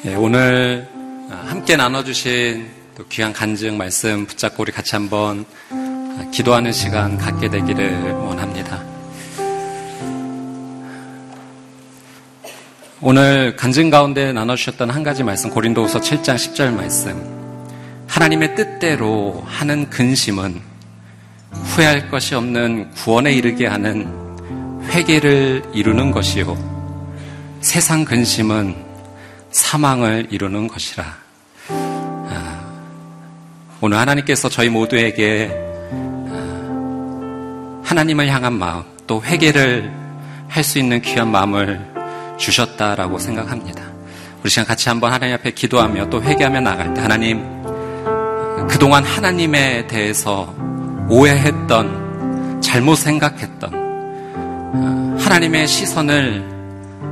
예, 오늘 함께 나눠주신 또 귀한 간증 말씀 붙잡고 우리 같이 한번 기도하는 시간 갖게 되기를 원합니다. 오늘 간증 가운데 나눠주셨던 한 가지 말씀 고린도후서 7장 10절 말씀 하나님의 뜻대로 하는 근심은 후회할 것이 없는 구원에 이르게 하는 회개를 이루는 것이요 세상 근심은 사망을 이루는 것이라. 아, 오늘 하나님께서 저희 모두에게 아, 하나님을 향한 마음, 또 회개를 할 수 있는 귀한 마음을 주셨다라고 생각합니다. 우리 시간 같이 한번 하나님 앞에 기도하며 또 회개하며 나갈 때 하나님, 그동안 하나님에 대해서 오해했던, 잘못 생각했던, 아, 하나님의 시선을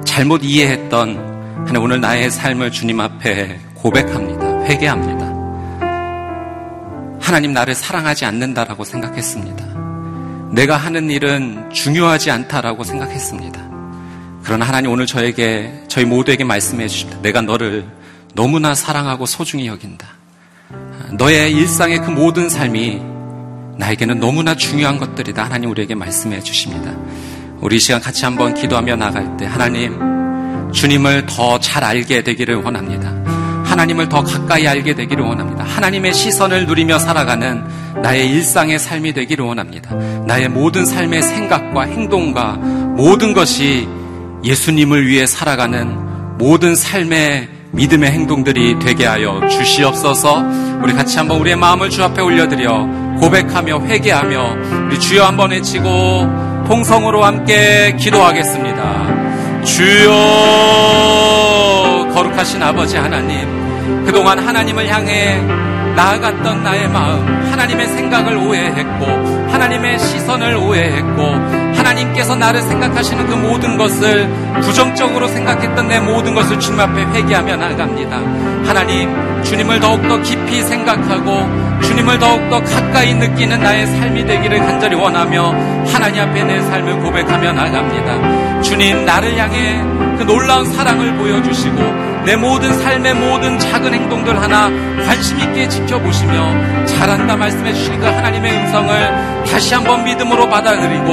잘못 이해했던 하나님 오늘 나의 삶을 주님 앞에 고백합니다. 회개합니다. 하나님 나를 사랑하지 않는다라고 생각했습니다. 내가 하는 일은 중요하지 않다라고 생각했습니다. 그러나 하나님 오늘 저에게 저희 모두에게 말씀해 주십니다. 내가 너를 너무나 사랑하고 소중히 여긴다. 너의 일상의 그 모든 삶이 나에게는 너무나 중요한 것들이다. 하나님 우리에게 말씀해 주십니다. 우리 시간 같이 한번 기도하며 나갈 때 하나님 주님을 더 잘 알게 되기를 원합니다. 하나님을 더 가까이 알게 되기를 원합니다. 하나님의 시선을 누리며 살아가는 나의 일상의 삶이 되기를 원합니다. 나의 모든 삶의 생각과 행동과 모든 것이 예수님을 위해 살아가는 모든 삶의 믿음의 행동들이 되게 하여 주시옵소서 우리 같이 한번 우리의 마음을 주 앞에 올려드려 고백하며 회개하며 우리 주여 한번 외치고 통성으로 함께 기도하겠습니다. 주여 거룩하신 아버지 하나님 그동안 하나님을 향해 나아갔던 나의 마음, 하나님의 생각을 오해했고, 하나님의 시선을 오해했고, 하나님께서 나를 생각하시는 그 모든 것을 부정적으로 생각했던 내 모든 것을 주님 앞에 회개하며 나아갑니다. 하나님, 주님을 더욱더 깊이 생각하고, 주님을 더욱더 가까이 느끼는 나의 삶이 되기를 간절히 원하며, 하나님 앞에 내 삶을 고백하며 나아갑니다. 주님, 나를 향해 그 놀라운 사랑을 보여주시고, 내 모든 삶의 모든 작은 행동들 하나 관심 있게 지켜보시며 잘한다 말씀해 주신 그 하나님의 음성을 다시 한번 믿음으로 받아들이고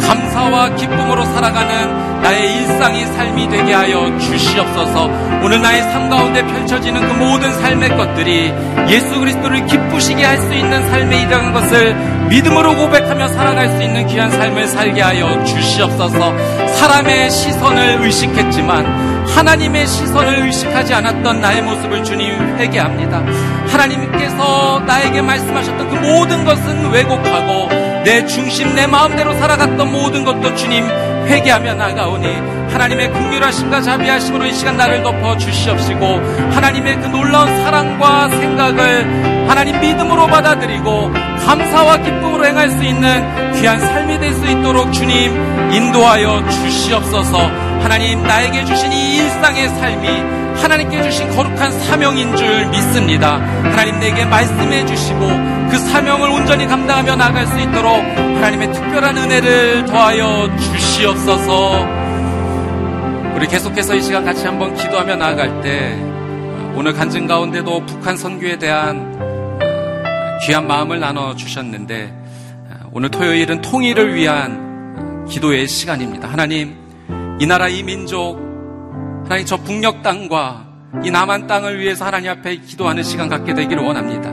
감사와 기쁨으로 살아가는 나의 일상이 삶이 되게 하여 주시옵소서. 오늘 나의 삶 가운데 펼쳐지는 그 모든 삶의 것들이 예수 그리스도를 기쁘시게 할 수 있는 삶에 이르는 것을 믿음으로 고백하며 살아갈 수 있는 귀한 삶을 살게 하여 주시옵소서. 사람의 시선을 의식했지만 하나님의 시선을 의식하지 않았던 나의 모습을 주님 회개합니다. 하나님께서 나에게 말씀하셨던 그 모든 것은 왜곡하고 내 중심, 내 마음대로 살아갔던 모든 것도 주님 회개하며 나가오니 하나님의 긍휼하심과 자비하심으로 이 시간 나를 덮어 주시옵시고 하나님의 그 놀라운 사랑과 생각을 하나님 믿음으로 받아들이고 감사와 기쁨으로 행할 수 있는 귀한 삶이 될 수 있도록 주님 인도하여 주시옵소서. 하나님 나에게 주신 이 일상의 삶이 하나님께 주신 거룩한 사명인 줄 믿습니다. 하나님 내게 말씀해 주시고 그 사명을 온전히 감당하며 나갈 수 있도록 하나님의 특별한 은혜를 더하여 주시옵소서. 우리 계속해서 이 시간 같이 한번 기도하며 나아갈 때 오늘 간증 가운데도 북한 선교에 대한 귀한 마음을 나눠 주셨는데 오늘 토요일은 통일을 위한 기도의 시간입니다. 하나님, 이 나라 이 민족, 하나님 저 북녘 땅과 이 남한 땅을 위해서 하나님 앞에 기도하는 시간 갖게 되기를 원합니다.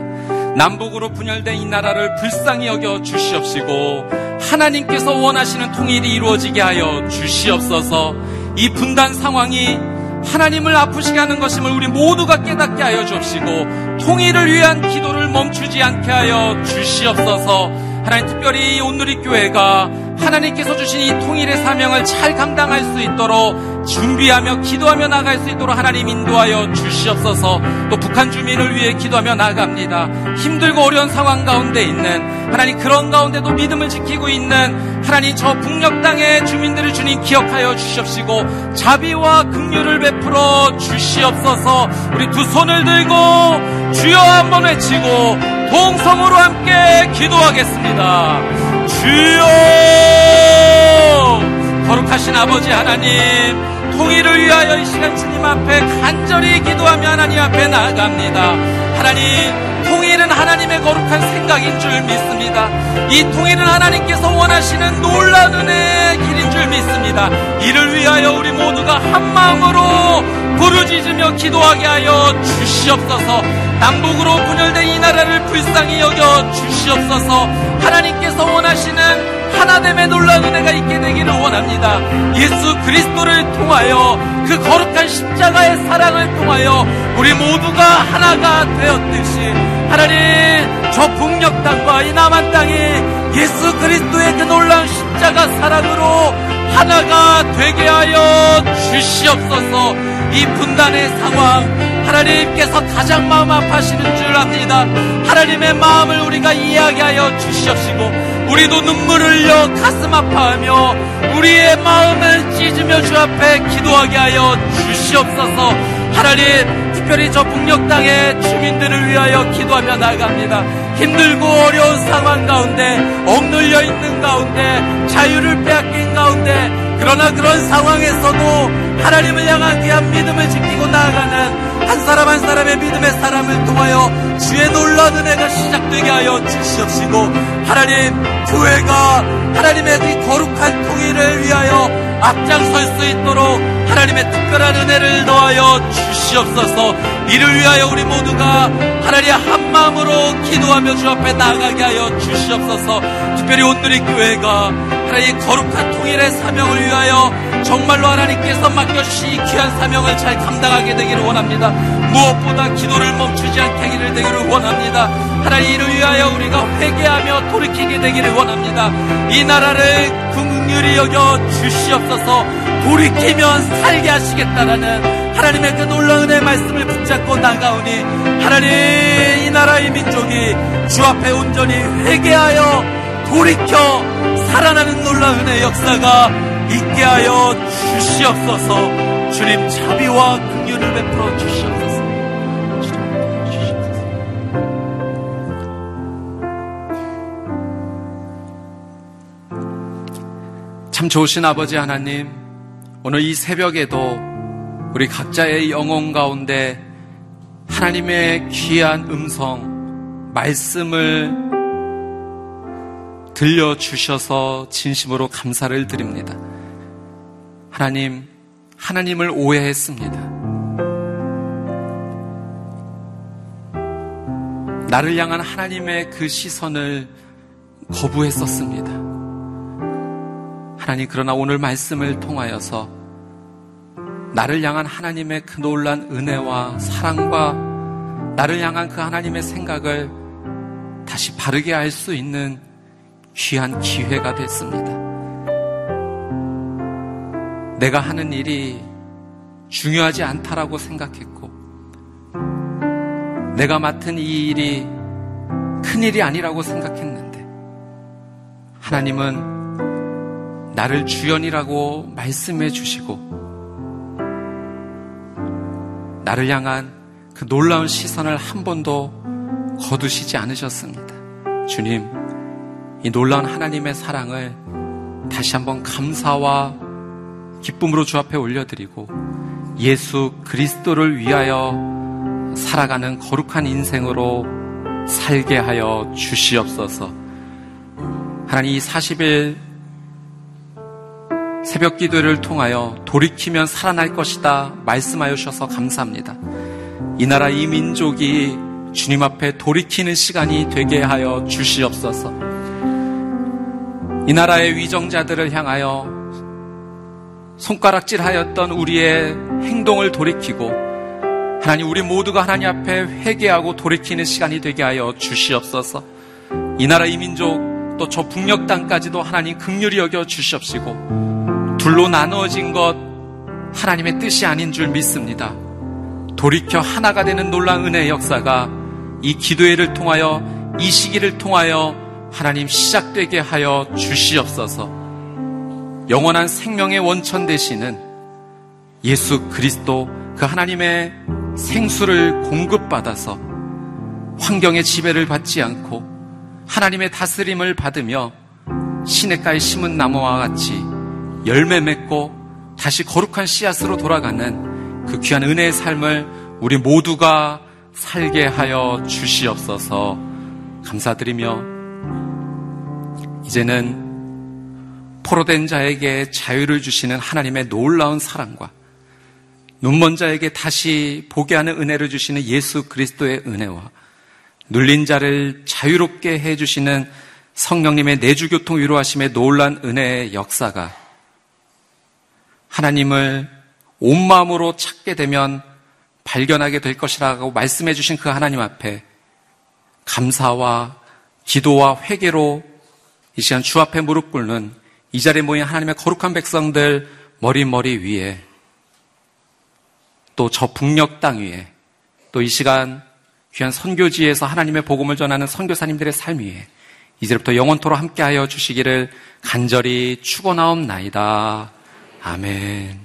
남북으로 분열된 이 나라를 불쌍히 여겨 주시옵시고 하나님께서 원하시는 통일이 이루어지게 하여 주시옵소서. 이 분단 상황이 하나님을 아프시게 하는 것임을 우리 모두가 깨닫게 하여 주옵시고 통일을 위한 기도를 멈추지 않게 하여 주시옵소서. 하나님 특별히 온누리 교회가 하나님께서 주신 이 통일의 사명을 잘 감당할 수 있도록 준비하며 기도하며 나갈 수 있도록 하나님 인도하여 주시옵소서 또 북한 주민을 위해 기도하며 나갑니다. 힘들고 어려운 상황 가운데 있는 하나님 그런 가운데도 믿음을 지키고 있는 하나님 저 북녘 땅의 주민들을 주님 기억하여 주시옵시고 자비와 긍휼을 베풀어 주시옵소서 우리 두 손을 들고 주여 한번 외치고 동성으로 함께 기도하겠습니다. 주여 거룩하신 아버지 하나님 통일을 위하여 이 시간 주님 앞에 간절히 기도하며 하나님 앞에 나아갑니다 하나님 통일은 하나님의 거룩한 생각인 줄 믿습니다. 이 통일은 하나님께서 원하시는 놀라운 은혜의 길인 줄 믿습니다. 이를 위하여 우리 모두가 한 마음으로 부르짖으며 기도하게 하여 주시옵소서. 남북으로 분열된 이 나라를 불쌍히 여겨 주시옵소서. 하나님께서 원하시는 하나됨의 놀라운 은혜가 있게 되기를 원합니다. 예수 그리스도를 통하여 그 거룩한 십자가의 사랑을 통하여 우리 모두가 하나가 되었듯이 하나님 저 북녘 땅과 이 남한 땅이 예수 그리스도의 그 놀라운 십자가 사랑으로 하나가 되게 하여 주시옵소서 이 분단의 상황 하나님께서 가장 마음 아파하시는 줄 압니다. 하나님의 마음을 우리가 이해하게 하여 주시옵시고 우리도 눈물을 흘려 가슴 아파하며 우리의 마음을 찢으며 주 앞에 기도하게 하여 주시옵소서 하나님 특별히 저 북녘 땅의 주민들을 위하여 기도하며 나갑니다. 힘들고 어려운 상황 가운데 억눌려 있는 가운데 자유를 빼앗긴 가운데 그러나 그런 상황에서도 하나님을 향한 귀한 믿음을 지키고 나아가는 한 사람 한 사람의 믿음의 사람을 통하여 주의 놀라운 은혜가 시작되게 하여 주시옵시고 하나님 교회가 하나님의 그 거룩한 통일을 위하여 앞장설 수 있도록 하나님의 특별한 은혜를 더하여 주시옵소서. 이를 위하여 우리 모두가 하나님 한 마음으로 기도하며 주 앞에 나아가게 하여 주시옵소서. 특별히 오늘의 교회가 하나님 거룩한 통일의 사명을 위하여 정말로 하나님께서 맡겨주신 이 귀한 사명을 잘 감당하게 되기를 원합니다. 무엇보다 기도를 멈추지 않게 하기를 되기를 원합니다. 하나님 이를 위하여 우리가 회개하며 돌이키게 되기를 원합니다. 이 나라를 긍휼히 여겨 주시옵소서 돌이키면 살게 하시겠다라는 하나님의 그 놀라운 의 말씀을 붙잡고 나가오니 하나님 이 나라의 민족이 주 앞에 온전히 회개하여 돌이켜 살아나는 놀라운 역사가 있게 하여 주시옵소서. 주님 자비와 긍휼을 베풀어 주시옵소서. 참 좋으신 아버지 하나님 오늘 이 새벽에도 우리 각자의 영혼 가운데 하나님의 귀한 음성, 말씀을 들려주셔서 진심으로 감사를 드립니다. 하나님, 하나님을 오해했습니다. 나를 향한 하나님의 그 시선을 거부했었습니다. 하나님, 그러나 오늘 말씀을 통하여서 나를 향한 하나님의 그 놀란 은혜와 사랑과 나를 향한 그 하나님의 생각을 다시 바르게 알 수 있는 귀한 기회가 됐습니다. 내가 하는 일이 중요하지 않다라고 생각했고, 내가 맡은 이 일이 큰 일이 아니라고 생각했는데, 하나님은 나를 주연이라고 말씀해 주시고, 나를 향한 그 놀라운 시선을 한 번도 거두시지 않으셨습니다. 주님, 이 놀라운 하나님의 사랑을 다시 한번 감사와 기쁨으로 주 앞에 올려드리고 예수 그리스도를 위하여 살아가는 거룩한 인생으로 살게 하여 주시옵소서. 하나님 이 40일 새벽 기도를 통하여 돌이키면 살아날 것이다 말씀하여 주셔서 감사합니다. 이 나라 이 민족이 주님 앞에 돌이키는 시간이 되게 하여 주시옵소서. 이 나라의 위정자들을 향하여 손가락질하였던 우리의 행동을 돌이키고 하나님 우리 모두가 하나님 앞에 회개하고 돌이키는 시간이 되게 하여 주시옵소서. 이 나라 이 민족 또 저 북녘 땅까지도 하나님 극률이 여겨 주시옵시고 둘로 나누어진 것 하나님의 뜻이 아닌 줄 믿습니다. 돌이켜 하나가 되는 놀라운 은혜의 역사가 이 기도회를 통하여 이 시기를 통하여 하나님 시작되게 하여 주시옵소서. 영원한 생명의 원천 되시는 예수 그리스도 그 하나님의 생수를 공급받아서 환경의 지배를 받지 않고 하나님의 다스림을 받으며 시냇가에 심은 나무와 같이 열매 맺고 다시 거룩한 씨앗으로 돌아가는 그 귀한 은혜의 삶을 우리 모두가 살게 하여 주시옵소서 감사드리며 이제는 포로된 자에게 자유를 주시는 하나님의 놀라운 사랑과 눈먼 자에게 다시 보게 하는 은혜를 주시는 예수 그리스도의 은혜와 눌린 자를 자유롭게 해주시는 성령님의 내주교통 위로하심의 놀란 은혜의 역사가 하나님을 온 마음으로 찾게 되면 발견하게 될 것이라고 말씀해 주신 그 하나님 앞에 감사와 기도와 회개로 이 시간 주 앞에 무릎 꿇는 이 자리에 모인 하나님의 거룩한 백성들 머리 머리 위에 또 저 북녘 땅 위에 또 이 시간 귀한 선교지에서 하나님의 복음을 전하는 선교사님들의 삶 위에 이제부터 영원토로 함께하여 주시기를 간절히 축원하옵나이다. 아멘.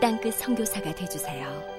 땅끝 성교사가 되주세요